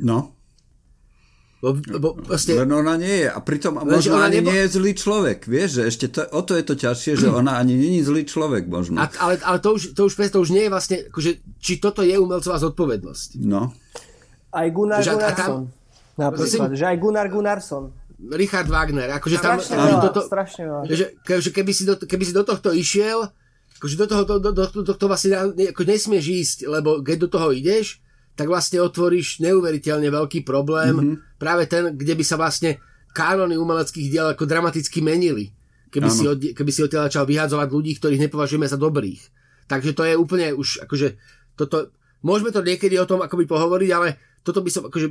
No, Bo, bo, proste, len ona nie je. A pritom Lenže možno ona ani nebo- nie je zlý človek. Vieš, že ešte to, o to je to ťažšie, že ona ani není zlý človek možno. a, ale, ale to, už, to, už, to už nie je vlastne, akože, či toto je umelcová zodpovednosť. No. Aj Gunnar a- a Gunnarsson. Napríklad, že aj Gunnar Gunnarsson. Richard Wagner, akože tam... Strašne veľa, toto, strašne veľa. že, že keby, si do, keby si do tohto išiel, akože do toho, do, do, do, do tohto vlastne ne, ako nesmieš ísť, lebo keď do toho ideš, tak vlastne otvoríš neuveriteľne veľký problém, mm-hmm. práve ten, kde by sa vlastne kánony umeleckých diel ako dramaticky menili. Keby Áno. si, od, keby si odtiaľ začal vyhadzovať ľudí, ktorých nepovažujeme za dobrých. Takže to je úplne už, akože, toto, môžeme to niekedy o tom akoby pohovoriť, ale toto by som, akože,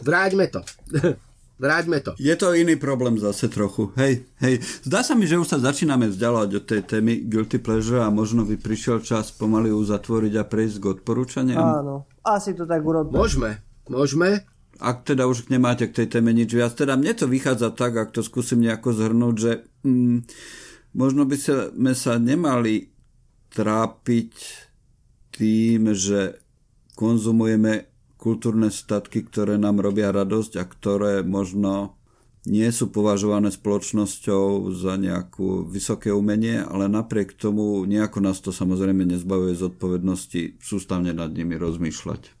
vráťme to. <laughs> vráťme to. Je to iný problém zase trochu. Hej, hej. Zdá sa mi, že už sa začíname vzdialovať od tej témy Guilty Pleasure a možno by prišiel čas pomaly uzatvoriť a prejsť k odporúčaniam. Áno, asi to tak urobíme. Môžeme, môžeme. Ak teda už nemáte k tej téme nič viac, teda mne to vychádza tak, ak to skúsim nejako zhrnúť, že mm, možno by sme sa nemali trápiť tým, že konzumujeme kultúrne statky, ktoré nám robia radosť a ktoré možno nie sú považované spoločnosťou za nejakú vysoké umenie, ale napriek tomu nejako nás to samozrejme nezbavuje zodpovednosti sústavne nad nimi rozmýšľať.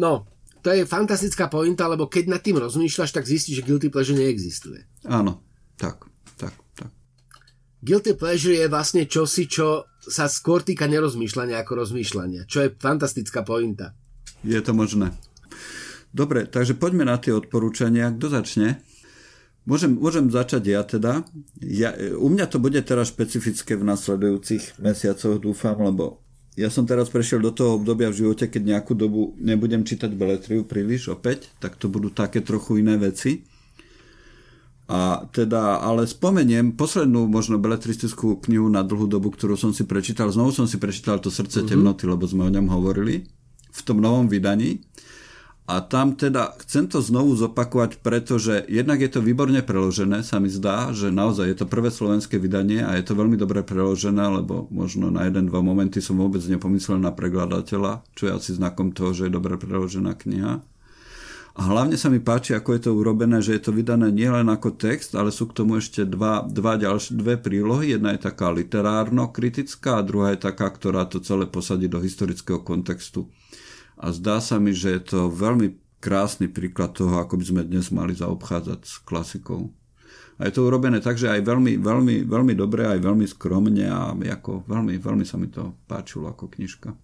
No, to je fantastická pointa, lebo keď nad tým rozmýšľaš, tak zistíš, že guilty pleasure neexistuje. Áno, tak, tak, tak. Guilty pleasure je vlastne čosi, čo sa skôr týka nerozmýšľania ako rozmýšľania, čo je fantastická pointa. Je to možné. Dobre, takže poďme na tie odporúčania. Kto začne? Môžem, môžem začať ja teda. Ja, u mňa to bude teraz špecifické v nasledujúcich mesiacoch, dúfam, lebo ja som teraz prešiel do toho obdobia v živote, keď nejakú dobu nebudem čítať beletriu príliš opäť, tak to budú také trochu iné veci. A teda, ale spomeniem poslednú možno beletristickú knihu na dlhú dobu, ktorú som si prečítal. Znovu som si prečítal to Srdce temnoty, lebo sme o ňom hovorili v tom novom vydaní. A tam teda chcem to znovu zopakovať, pretože jednak je to výborne preložené, sa mi zdá, že naozaj je to prvé slovenské vydanie a je to veľmi dobre preložené, lebo možno na jeden, dva momenty som vôbec nepomyslel na prekladateľa, čo je asi znakom toho, že je dobre preložená kniha. A hlavne sa mi páči, ako je to urobené, že je to vydané nielen ako text, ale sú k tomu ešte dva, dva ďalšie, dve prílohy. Jedna je taká literárno-kritická a druhá je taká, ktorá to celé posadí do historického kontextu. A zdá sa mi, že je to veľmi krásny príklad toho, ako by sme dnes mali zaobchádzať s klasikou. A je to urobené tak, že aj veľmi, veľmi, veľmi dobre, aj veľmi skromne a ako veľmi, veľmi sa mi to páčilo ako knižka.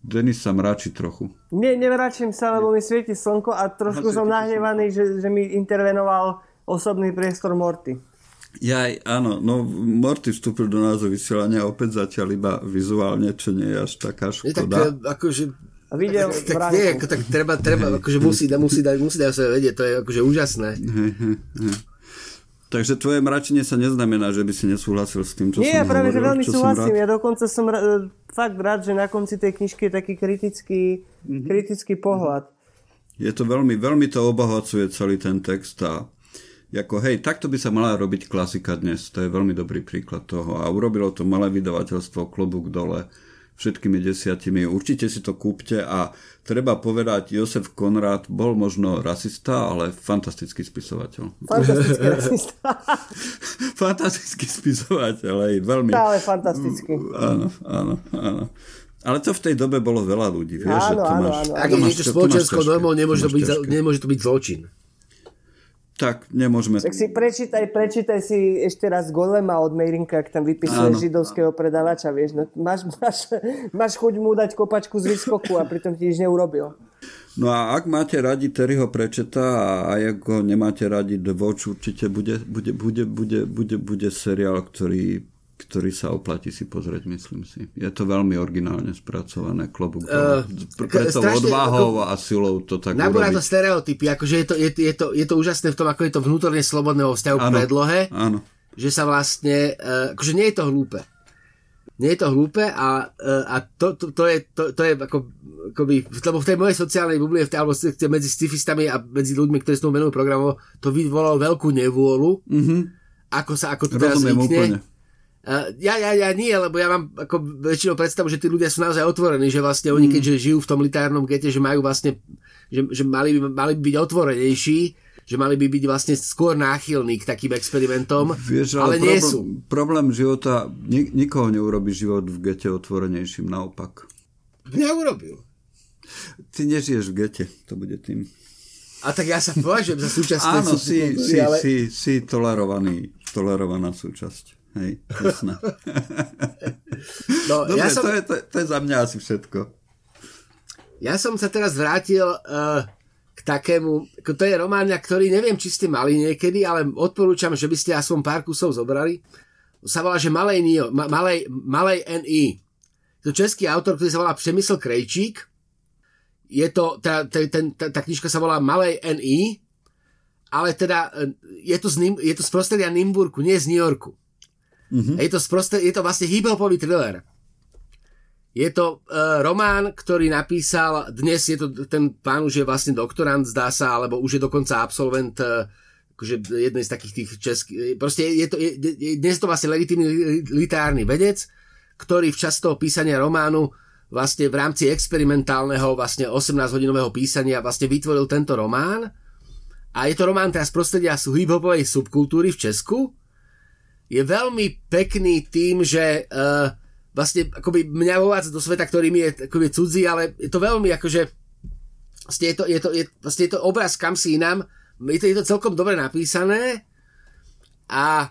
Denis sa mráči trochu. Nie, nevráčim sa, lebo mi svieti slnko a trošku som nahnevaný, že, že mi intervenoval osobný priestor Morty. Jaj, áno, no Morty vstúpil do názvu vysielania opäť zatiaľ iba vizuálne, čo nie je až taká Je tak, škoda. e, akože, A videl tak, tak, nie, ako, tak treba, treba, akože musí, da- musí, dať, musí dať sebe vedieť, to je akože úžasné. Hej, hej, hej. Takže tvoje mračenie sa neznamená, že by si nesúhlasil s tým, čo Nie, ja som práve, že hovoril, veľmi čo som súhlasím. Ja dokonca som ra- e, fakt rád, že na konci tej knižky je taký kritický, Mhm. kritický pohľad. Je to veľmi, veľmi to obohacuje celý ten text a ako hej, takto by sa mala robiť klasika dnes. To je veľmi dobrý príklad toho. A urobilo to malé vydavateľstvo klobúk dole všetkými desiatimi. Určite si to kúpte a treba povedať, Josef Konrad bol možno rasista, ale fantastický spisovateľ. Fantastický <laughs> rasista. <laughs> fantastický spisovateľ, aj veľmi. Stále fantastický. Áno, áno, áno. Ale to v tej dobe bolo veľa ľudí, vieš, že Áno, to áno, máš... áno. Ak to je niečo to spoločenskou normou, nemôže to, byť, nemôže to byť zločin. Tak, nemôžeme... Tak si prečítaj, prečítaj si ešte raz Golema od Meirinka, ak tam vypisuje Áno. židovského predavača, vieš. No, máš, máš, máš chuť mu dať kopačku z výskoku a pritom ti nič neurobil. No a ak máte radi Terryho Prečeta a ak ho nemáte radi The Watch, určite bude, bude, bude, bude, bude, bude seriál, ktorý, ktorý sa oplatí si pozrieť, myslím si. Je to veľmi originálne spracované, klobúk Eh, dole. Pre- Pre tou strašne odvahou a silou to tak Nabúra to stereotypy, akože je to, je, je, to, je to úžasné v tom, ako je to vnútorne slobodného vzťahu k Áno, predlohe, áno. že sa vlastne, uh, akože nie je to hlúpe. Nie je to hlúpe a, uh, a to, to, to, je, to, to je ako, akoby, lebo v tej mojej sociálnej bubline, v tej, alebo s- medzi scifistami a medzi ľuďmi, ktorí sa tomu venujú programov, to vyvolalo veľkú nevôľu Mhm. ako sa ako to teraz zvykne. úplne. Uh, ja, ja, ja nie, lebo ja mám ako väčšinou predstavu, že tí ľudia sú naozaj otvorení, že vlastne oni, keďže žijú v tom literárnom gete, že majú vlastne, že, že mali, by, mali by byť otvorenejší, že mali by byť vlastne skôr náchylní k takým experimentom, Vieš, ale, ale, nie problém, sú. problém života, ni, nikoho neurobi život v gete otvorenejším, naopak. Mňa urobil. Ty nežiješ v gete, to bude tým. A tak ja sa považujem za súčasť Áno, si, si, ale... si, si tolerovaný, tolerovaná súčasť. Hej, jasné. No, <laughs> Dobre, ja, som, to, je, to, to je za mňa asi všetko. ja som sa teraz vrátil uh, k takému, to je román, ktorý neviem, či ste mali niekedy, ale odporúčam, že by ste aspoň pár kusov zobrali. Sa volá, že Malej, Nio, ma, Malej, Malej N.I. To český autor, ktorý sa volá Přemysl Krejčík. Je to, tá, tá, ten, tá, tá knižka sa volá Malej N.I. Ale teda eh, je to z, je to z prostredia Nimburku, nie z New Yorku. Mm-hmm. Je, to sprosté, je to vlastne hip-hopový thriller. Je to uh, román, ktorý napísal, dnes je to, ten pán už je vlastne doktorant, zdá sa, alebo už je dokonca absolvent uh, akože jednej z takých tých českých, proste je to, je, dnes je to vlastne legitímny li- literárny vedec, ktorý v čas toho písania románu vlastne v rámci experimentálneho vlastne 18-hodinového písania vlastne vytvoril tento román a je to román teraz z prostredia hip-hopovej subkultúry v Česku je veľmi pekný tým, že uh, vlastne akoby mňa uvádza do sveta, ktorý mi je akoby cudzí, ale je to veľmi akože vlastne je to, je to, je, vlastne je to obraz kam si inám, je to, je to celkom dobre napísané a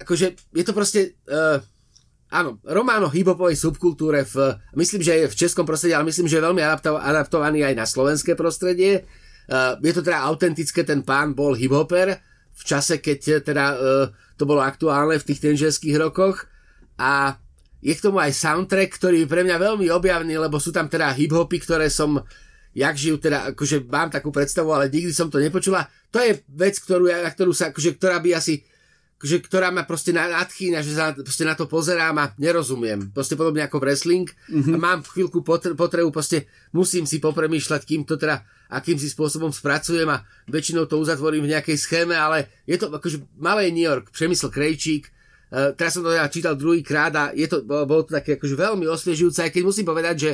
akože je to proste uh, áno, román o hip-hopovej subkultúre v, myslím, že je v českom prostredí, ale myslím, že je veľmi adapto, adaptovaný aj na slovenské prostredie. Uh, je to teda autentické, ten pán bol hip-hoper v čase, keď teda uh, to bolo aktuálne v tých tenžerských rokoch a je k tomu aj soundtrack, ktorý je pre mňa veľmi objavný, lebo sú tam teda hip-hopy, ktoré som jak žijú, teda akože mám takú predstavu, ale nikdy som to nepočula. To je vec, ktorú, ja- ktorú sa, akože, ktorá by asi že, ktorá ma proste na- nadchýna, že sa proste na to pozerám a nerozumiem. Proste podobne ako wrestling. Mm-hmm. A mám chvíľku potr- potrebu, proste musím si popremýšľať, kým to teda akýmsi spôsobom spracujem a väčšinou to uzatvorím v nejakej schéme, ale je to akože malý New York, Přemysl Krejčík, Uh, teraz som to teda čítal druhý krát a je to, bolo, bolo to také akože veľmi osviežujúce, aj keď musím povedať, že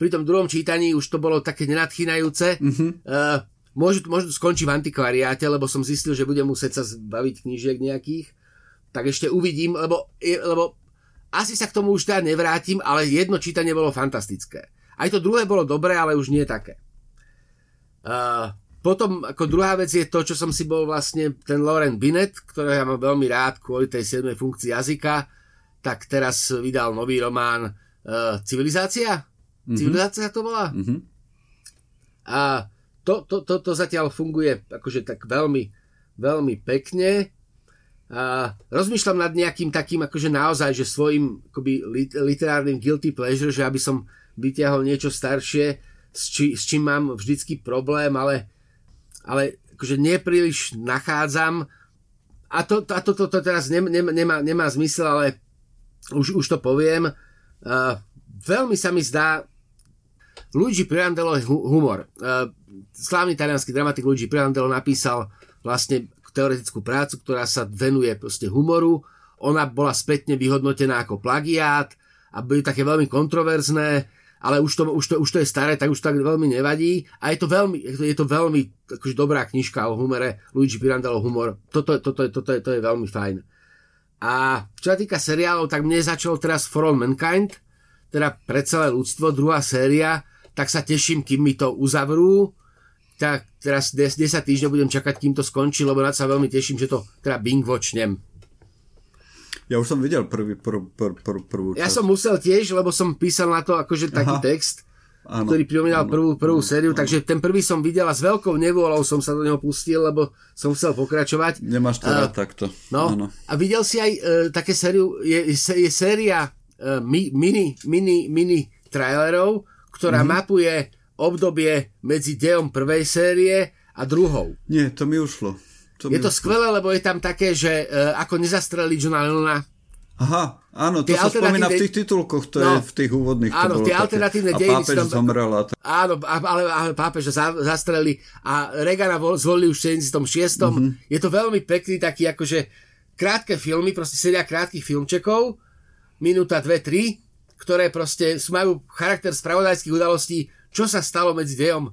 pri tom druhom čítaní už to bolo také nenadchýnajúce. Mm-hmm. Uh, môžu, to skončiť v antikvariáte, lebo som zistil, že budem musieť sa zbaviť knížiek nejakých. Tak ešte uvidím, lebo, lebo asi sa k tomu už teda nevrátim, ale jedno čítanie bolo fantastické. Aj to druhé bolo dobré, ale už nie také. Uh, potom ako druhá vec je to, čo som si bol vlastne ten Lauren Binet, ktorého ja mám veľmi rád kvôli tej 7. funkcii jazyka, tak teraz vydal nový román uh, Civilizácia? Mm-hmm. Civilizácia to bola? Mhm. A to, to, to, to zatiaľ funguje akože tak veľmi, veľmi pekne. A rozmýšľam nad nejakým takým akože naozaj, že svojim akoby lit, literárnym guilty pleasure, že aby som vyťahol niečo staršie, s, či, s čím mám vždycky problém, ale, ale akože nepríliš nachádzam. A to, a to, to, to teraz nem, nem, nemá, nemá zmysel, ale už, už to poviem. Uh, veľmi sa mi zdá, Luigi Pirandello humor. Uh, slávny talianský dramatik Luigi Pirandello napísal vlastne teoretickú prácu, ktorá sa venuje proste humoru. Ona bola spätne vyhodnotená ako plagiát a boli také veľmi kontroverzné, ale už to, už, to, už to je staré, tak už tak veľmi nevadí. A je to veľmi, je to, je to veľmi akože dobrá knižka o humore, Luigi Pirandello humor. Toto, toto, toto, je, to je veľmi fajn. A čo sa týka seriálov, tak mne začal teraz For All Mankind, teda pre celé ľudstvo, druhá séria, tak sa teším, kým mi to uzavrú. Tak teraz 10 týždňov budem čakať, kým to skončí, lebo na sa veľmi teším, že to teda bing watchnem. Ja už som videl prvý, prv, prv, prv, prvú Ja časť. som musel tiež, lebo som písal na to akože taký Aha. text, Áno, ktorý pripomínal áno, prvú, prvú áno, sériu, áno. takže ten prvý som videl a s veľkou nevôľou som sa do neho pustil, lebo som chcel pokračovať. Nemáš to rád takto. No, Áno. a videl si aj uh, také sériu, je, je, je séria uh, mi, mini, mini, mini trailerov, ktorá Mhm. mm-hmm. mapuje obdobie medzi dejom prvej série a druhou. Nie, to mi ušlo. To Je mi to ušlo. skvelé, lebo je tam také, že uh, ako nezastreliť Johna Lennona, Aha, áno, to Tie sa spomína v tých titulkoch, to No. je v tých úvodných. Áno, tie také. alternatívne A dejiny pápež sú tam- zomrel a tak. Áno, a- ale, ale pápež za, zastreli a Regana vol- zvolili už v 76. Mhm. Mm-hmm. Je to veľmi pekný taký akože krátke filmy, proste séria krátkých filmčekov, minúta, dve, tri, ktoré proste majú charakter spravodajských udalostí, čo sa stalo medzi dejom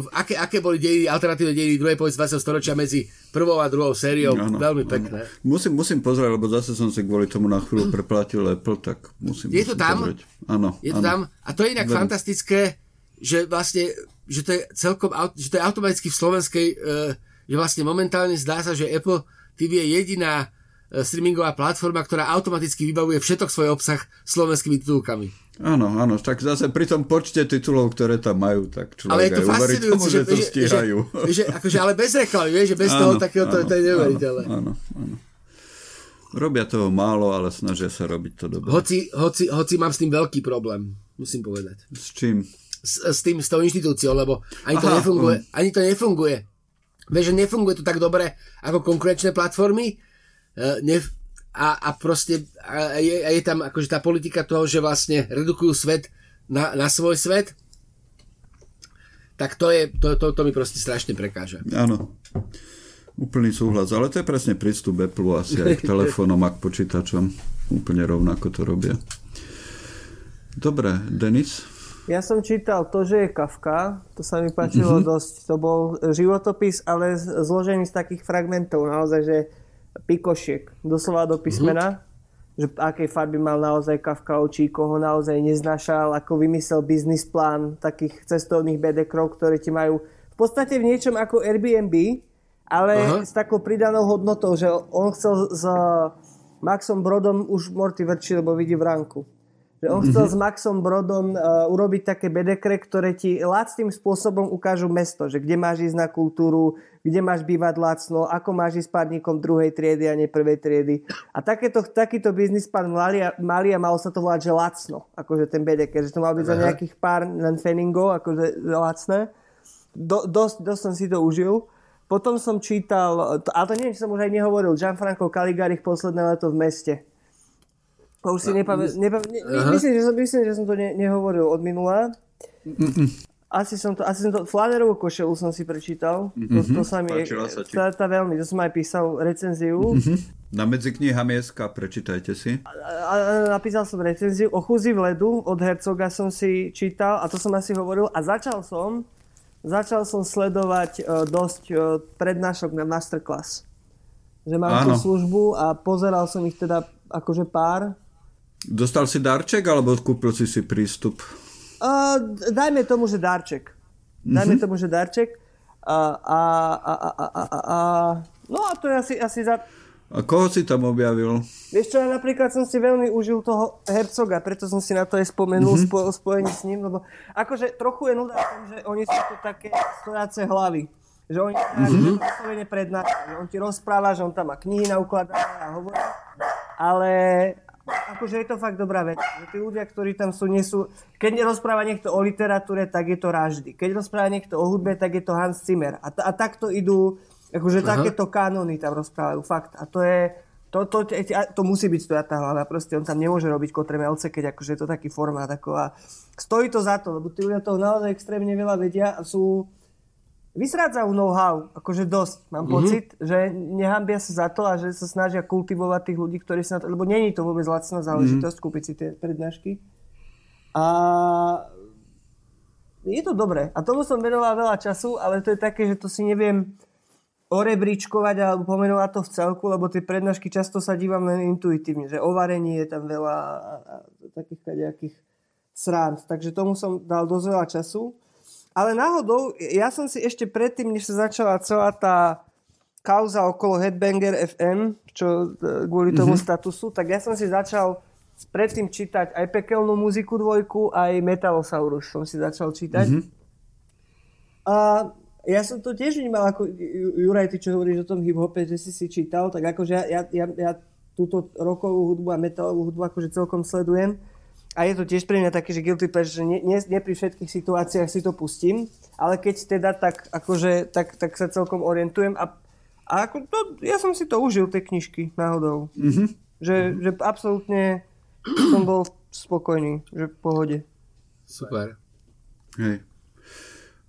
aké, aké boli dejiny, alternatívne dejiny druhej polovice 20. storočia medzi prvou a druhou sériou. Ano, Veľmi pekné. Ano. Musím, musím pozrieť, lebo zase som si kvôli tomu na chvíľu preplatil Apple, tak musím Je to tam? Áno. Je to tam? A to je inak Veľmi. fantastické, že vlastne, že to je celkom, že to je automaticky v slovenskej, e, že vlastne momentálne zdá sa, že Apple TV je jediná e, streamingová platforma, ktorá automaticky vybavuje všetok svoj obsah slovenskými titulkami. Áno, áno, tak zase pri tom počte titulov, ktoré tam majú, tak človek ale je to aj tomu, že, že to stíhajú. Že, že, akože, ale bez reklamy, vieš, že bez áno, toho takého, to, to je neuveriteľné. Áno, áno. Robia toho málo, ale snažia sa robiť to dobre. Hoci, hoci, hoci mám s tým veľký problém, musím povedať. S čím? S, s tým, s tou inštitúciou, lebo ani to Aha, nefunguje. Um. Ani to nefunguje. Vieš, že nefunguje to tak dobre ako konkurenčné platformy. Uh, nef- a, a proste a je, a je tam akože tá politika toho, že vlastne redukujú svet na, na svoj svet, tak to, je, to, to, to mi proste strašne prekáža. Áno, úplný súhlas, ale to je presne prístup Apple asi aj k telefónom a k počítačom. Úplne rovnako to robia. Dobre, Denis? Ja som čítal to, že je Kafka, to sa mi páčilo mm-hmm. dosť. To bol životopis, ale zložený z takých fragmentov, naozaj, že pikošiek, doslova do písmena, mm-hmm. že akej farby mal naozaj Kafka očí, koho naozaj neznášal, ako vymyslel biznis plán takých cestovných bedekrov, ktoré ti majú v podstate v niečom ako Airbnb, ale Aha. s takou pridanou hodnotou, že on chcel s Maxom Brodom už Morty vrčí, lebo vidí v ránku. Že on chcel mm-hmm. s Maxom Brodom uh, urobiť také bedekre, ktoré ti lacným spôsobom ukážu mesto, že kde máš ísť na kultúru, kde máš bývať lacno, ako máš ísť párnikom druhej triedy a nie prvej triedy. A takéto, takýto biznis pán Malia, Malia malo sa to volať, že lacno, akože ten bedeker, že to mal byť Aha. za nejakých pár feningov, akože lacné. Do, dosť, dosť som si to užil. Potom som čítal, ale to neviem, či som už aj nehovoril, Gianfranco Caligari posledné leto v meste to už si nepamätám. Nepam- ne, myslím, že som, myslím, že som to ne, nehovoril od minula. Asi som to, asi som to, Flanerovú košelu som si prečítal. Mm-hmm. To, to mhm. sa mi, sa tá, tá veľmi, to som aj písal recenziu. Mm-hmm. Na medzikniha Mieska, prečítajte si. A, a, napísal som recenziu o Chuzi v ledu od Hercoga som si čítal a to som asi hovoril a začal som začal som sledovať uh, dosť uh, prednášok na masterclass. Že mám Áno. tú službu a pozeral som ich teda akože pár Dostal si darček, alebo kúpil si si prístup? Uh, dajme tomu, že darček. Dajme mm-hmm. tomu, že darček. A, a, a, a, a, a, a, no a to je asi, asi za... A koho si tam objavil? Vieš čo, ja napríklad som si veľmi užil toho Hercoga, preto som si na to aj spomenul mm-hmm. spo, spojení s ním, lebo akože trochu je nuda tom, že oni sú to také stojace hlavy. Že oni mm-hmm. vyslovene prednášajú, že on ti rozpráva, že on tam má knihy na ukladané a hovorí, ale, akože je to fakt dobrá vec. Že tí ľudia, ktorí tam sú, nie sú... Keď rozpráva niekto o literatúre, tak je to Raždy. Keď rozpráva niekto o hudbe, tak je to Hans Zimmer. A, t- a takto idú, akože Aha. takéto kanóny tam rozprávajú, fakt. A to je... To, to, to, to musí byť stojatá hlava, proste on tam nemôže robiť kotremelce, keď akože je to taký formát. Ako a stojí to za to, lebo tí ľudia toho naozaj extrémne veľa vedia a sú, vysrádzajú know-how, akože dosť. Mám mm-hmm. pocit, že nehambia sa za to a že sa snažia kultivovať tých ľudí, ktorí sa na to... Lebo není to vôbec lacná záležitosť mm-hmm. kúpiť si tie prednášky. A je to dobré. A tomu som venoval veľa času, ale to je také, že to si neviem orebríčkovať alebo pomenovať to v celku, lebo tie prednášky často sa dívam len intuitívne, že o varení je tam veľa a, a, a takých kadejakých srand. Takže tomu som dal dosť veľa času. Ale náhodou, ja som si ešte predtým, než sa začala celá tá kauza okolo Headbanger FM, čo e, kvôli tomu mm-hmm. statusu, tak ja som si začal predtým čítať aj pekelnú muziku dvojku, aj Metalosaurus som si začal čítať. Mm-hmm. A ja som to tiež vnímal, ako Juraj, ty čo hovoríš o tom hip-hope, že si si čítal, tak akože ja, ja, ja, ja túto rokovú hudbu a metalovú hudbu akože celkom sledujem a je to tiež pre mňa také, že guilty pleasure, že nie, nie, nie pri všetkých situáciách si to pustím, ale keď teda tak, akože, tak, tak sa celkom orientujem a, a ako to, ja som si to užil, tie knižky, náhodou. Mm-hmm. Že, že absolútne som bol spokojný, že v pohode. Super. Hej.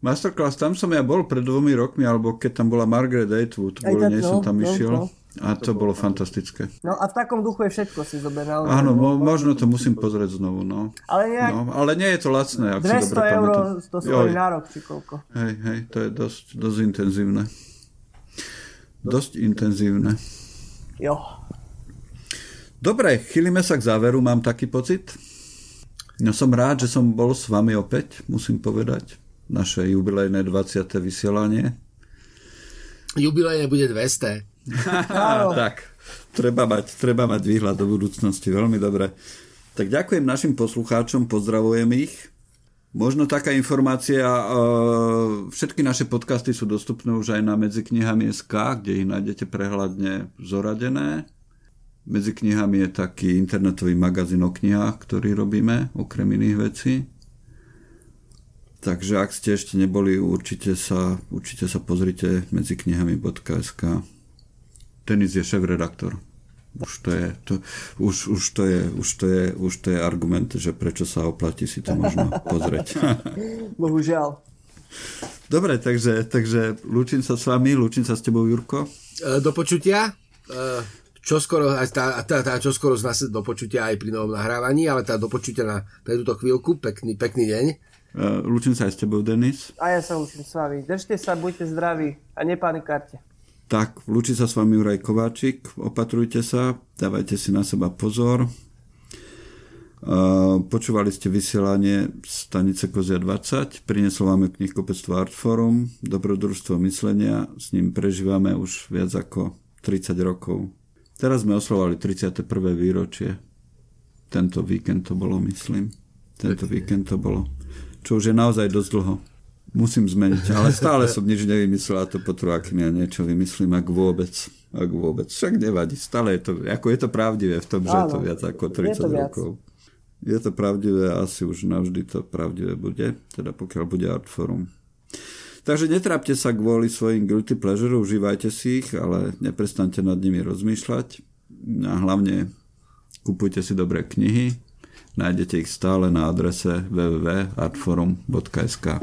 Masterclass, tam som ja bol pred dvomi rokmi, alebo keď tam bola Margaret Atwood, kvôli nej no, som tam no, išiel. No. A to, to bolo fantastické. No a v takom duchu je všetko si zober naozaj. Áno, mo- možno to musím pozrieť znovu, no. Ale, nejak... no, ale nie je to lacné, ak 200 si dobre eur to stojí na rok, či koľko. Hej, hej, to je dosť, dosť intenzívne. Dosť intenzívne. Jo. Dobre, chýlime sa k záveru, mám taký pocit. No som rád, že som bol s vami opäť, musím povedať. Naše jubilejné 20. vysielanie. Jubilejné bude 200. <laughs> tak, treba mať, treba mať výhľad do budúcnosti, veľmi dobre. Tak ďakujem našim poslucháčom, pozdravujem ich. Možno taká informácia, všetky naše podcasty sú dostupné už aj na medziknihami.sk, kde ich nájdete prehľadne zoradené. Medzi knihami je taký internetový magazín o knihách, ktorý robíme, okrem iných vecí. Takže ak ste ešte neboli, určite sa, určite sa pozrite medzi knihami.sk. Denis je šéf-redaktor. Už to je, to, už, už, to je, už, to je, už to je argument, že prečo sa oplatí si to možno pozrieť. <laughs> Bohužiaľ. Dobre, takže, takže lúčim sa s vami, lúčim sa s tebou, Jurko. E, do počutia. E, čo skoro, tá, tá, tá, čo skoro z nás do počutia aj pri novom nahrávaní, ale tá do počutia na pre túto chvíľku. Pekný, pekný deň. Uh, lúčim sa aj s tebou, Denis. A ja sa lúčim s vami. Držte sa, buďte zdraví a nepanikárte. Tak, vlúči sa s vami Juraj Kováčik, opatrujte sa, dávajte si na seba pozor. Počúvali ste vysielanie stanice Kozia 20, prinieslo vám knihkopectvo Artforum, dobrodružstvo myslenia, s ním prežívame už viac ako 30 rokov. Teraz sme oslovali 31. výročie. Tento víkend to bolo, myslím. Tento víkend to bolo. Čo už je naozaj dosť dlho musím zmeniť, ale stále <laughs> som nič nevymyslel a to potrvá, kým ja niečo vymyslím, ak vôbec. Ak vôbec. Však nevadí, stále je to, ako je to pravdivé v tom, že je to viac ako 30 je rokov. Je to pravdivé asi už navždy to pravdivé bude, teda pokiaľ bude Artforum. Takže netrápte sa kvôli svojim guilty pleasure, užívajte si ich, ale neprestante nad nimi rozmýšľať a hlavne kupujte si dobré knihy, nájdete ich stále na adrese www.artforum.sk.